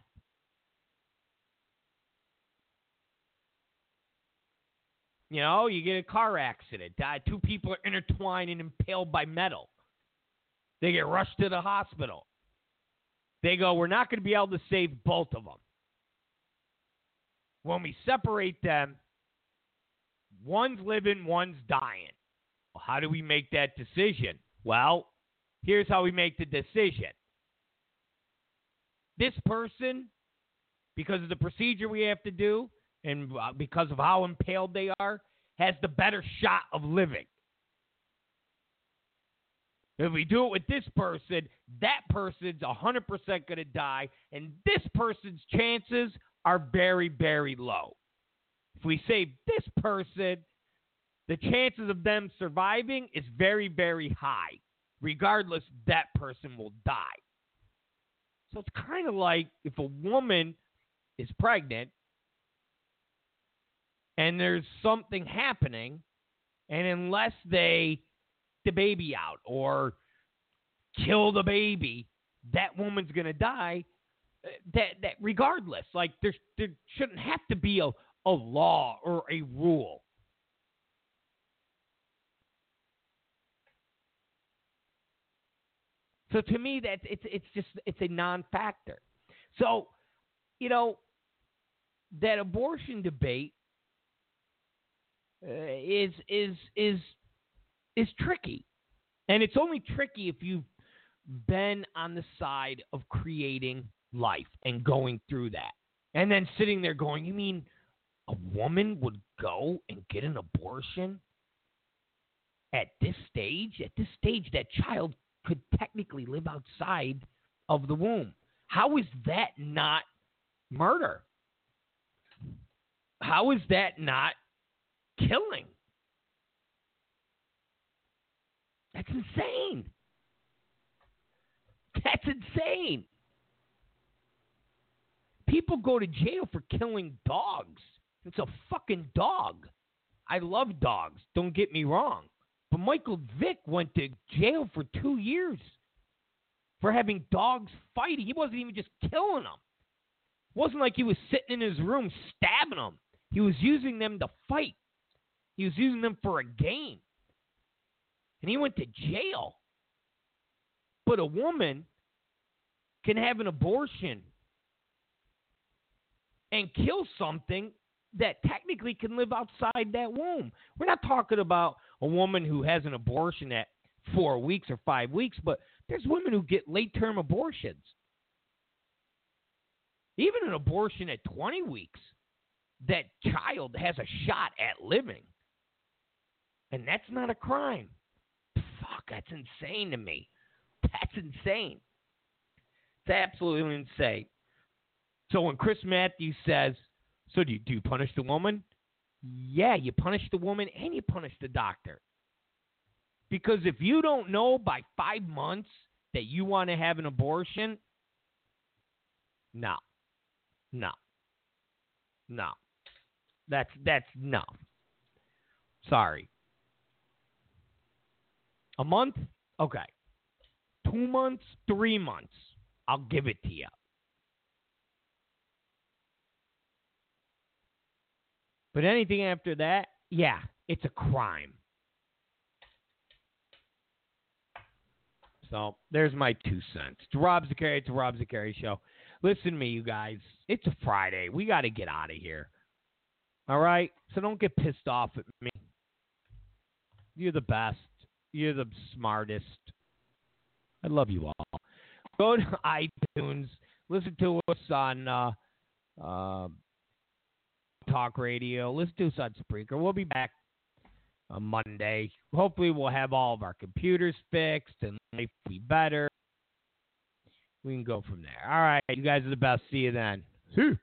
You know, you get a car accident, two people are intertwined and impaled by metal. They get rushed to the hospital. They go, we're not going to be able to save both of them. When we separate them, one's living, one's dying. Well, how do we make that decision? Well, here's how we make the decision. This person, because of the procedure we have to do and uh, because of how impaled they are, has the better shot of living. If we do it with this person, that person's 100% going to die, and this person's chances are very, very low. If we save this person, the chances of them surviving is very, very high. Regardless, that person will die. So it's kind of like if a woman is pregnant and there's something happening, and unless they the baby out or kill the baby, that woman's gonna die. Uh, That that regardless, like there shouldn't have to be a, a law or a rule. So to me, that's it's it's just it's a non-factor. So, you know, that abortion debate Uh, is is is is tricky, and it's only tricky if you've been on the side of creating life and going through that, and then sitting there going, "You mean a woman would go and get an abortion?" At this stage, at this stage, that child could technically live outside of the womb. How is that not murder? How is that not killing? That's insane. That's insane. People go to jail for killing dogs. It's a fucking dog. I love dogs, don't get me wrong. But Michael Vick went to jail for two years for having dogs fighting. He wasn't even just killing them. It wasn't like he was sitting in his room stabbing them. He was using them to fight. He was using them for a game. And he went to jail. But a woman can have an abortion and kill something that technically can live outside that womb. We're not talking about a woman who has an abortion at four weeks or five weeks, but there's women who get late term abortions. Even an abortion at 20 weeks, that child has a shot at living. And that's not a crime. Fuck, that's insane to me. That's insane. It's absolutely insane. So when Chris Matthews says, So do you, do you punish the woman? Yeah, you punish the woman and you punish the doctor. Because if you don't know by five months that you want to have an abortion, no. No. No. That's that's no. Sorry. A month? Okay. Two months, three months. I'll give it to you. But anything after that, yeah, it's a crime. So there's my two cents. It's Rob Zicari. It's a Rob Zicari show. Listen to me, you guys. It's a Friday. We got to get out of here. All right? So don't get pissed off at me. You're the best. You're the smartest. I love you all. Go to [laughs] iTunes. Listen to us on uh, uh, Talk Radio. Listen to us on Spreaker. We'll be back on Monday. Hopefully, we'll have all of our computers fixed and life will be better. We can go from there. All right, you guys are the best. See you then. See.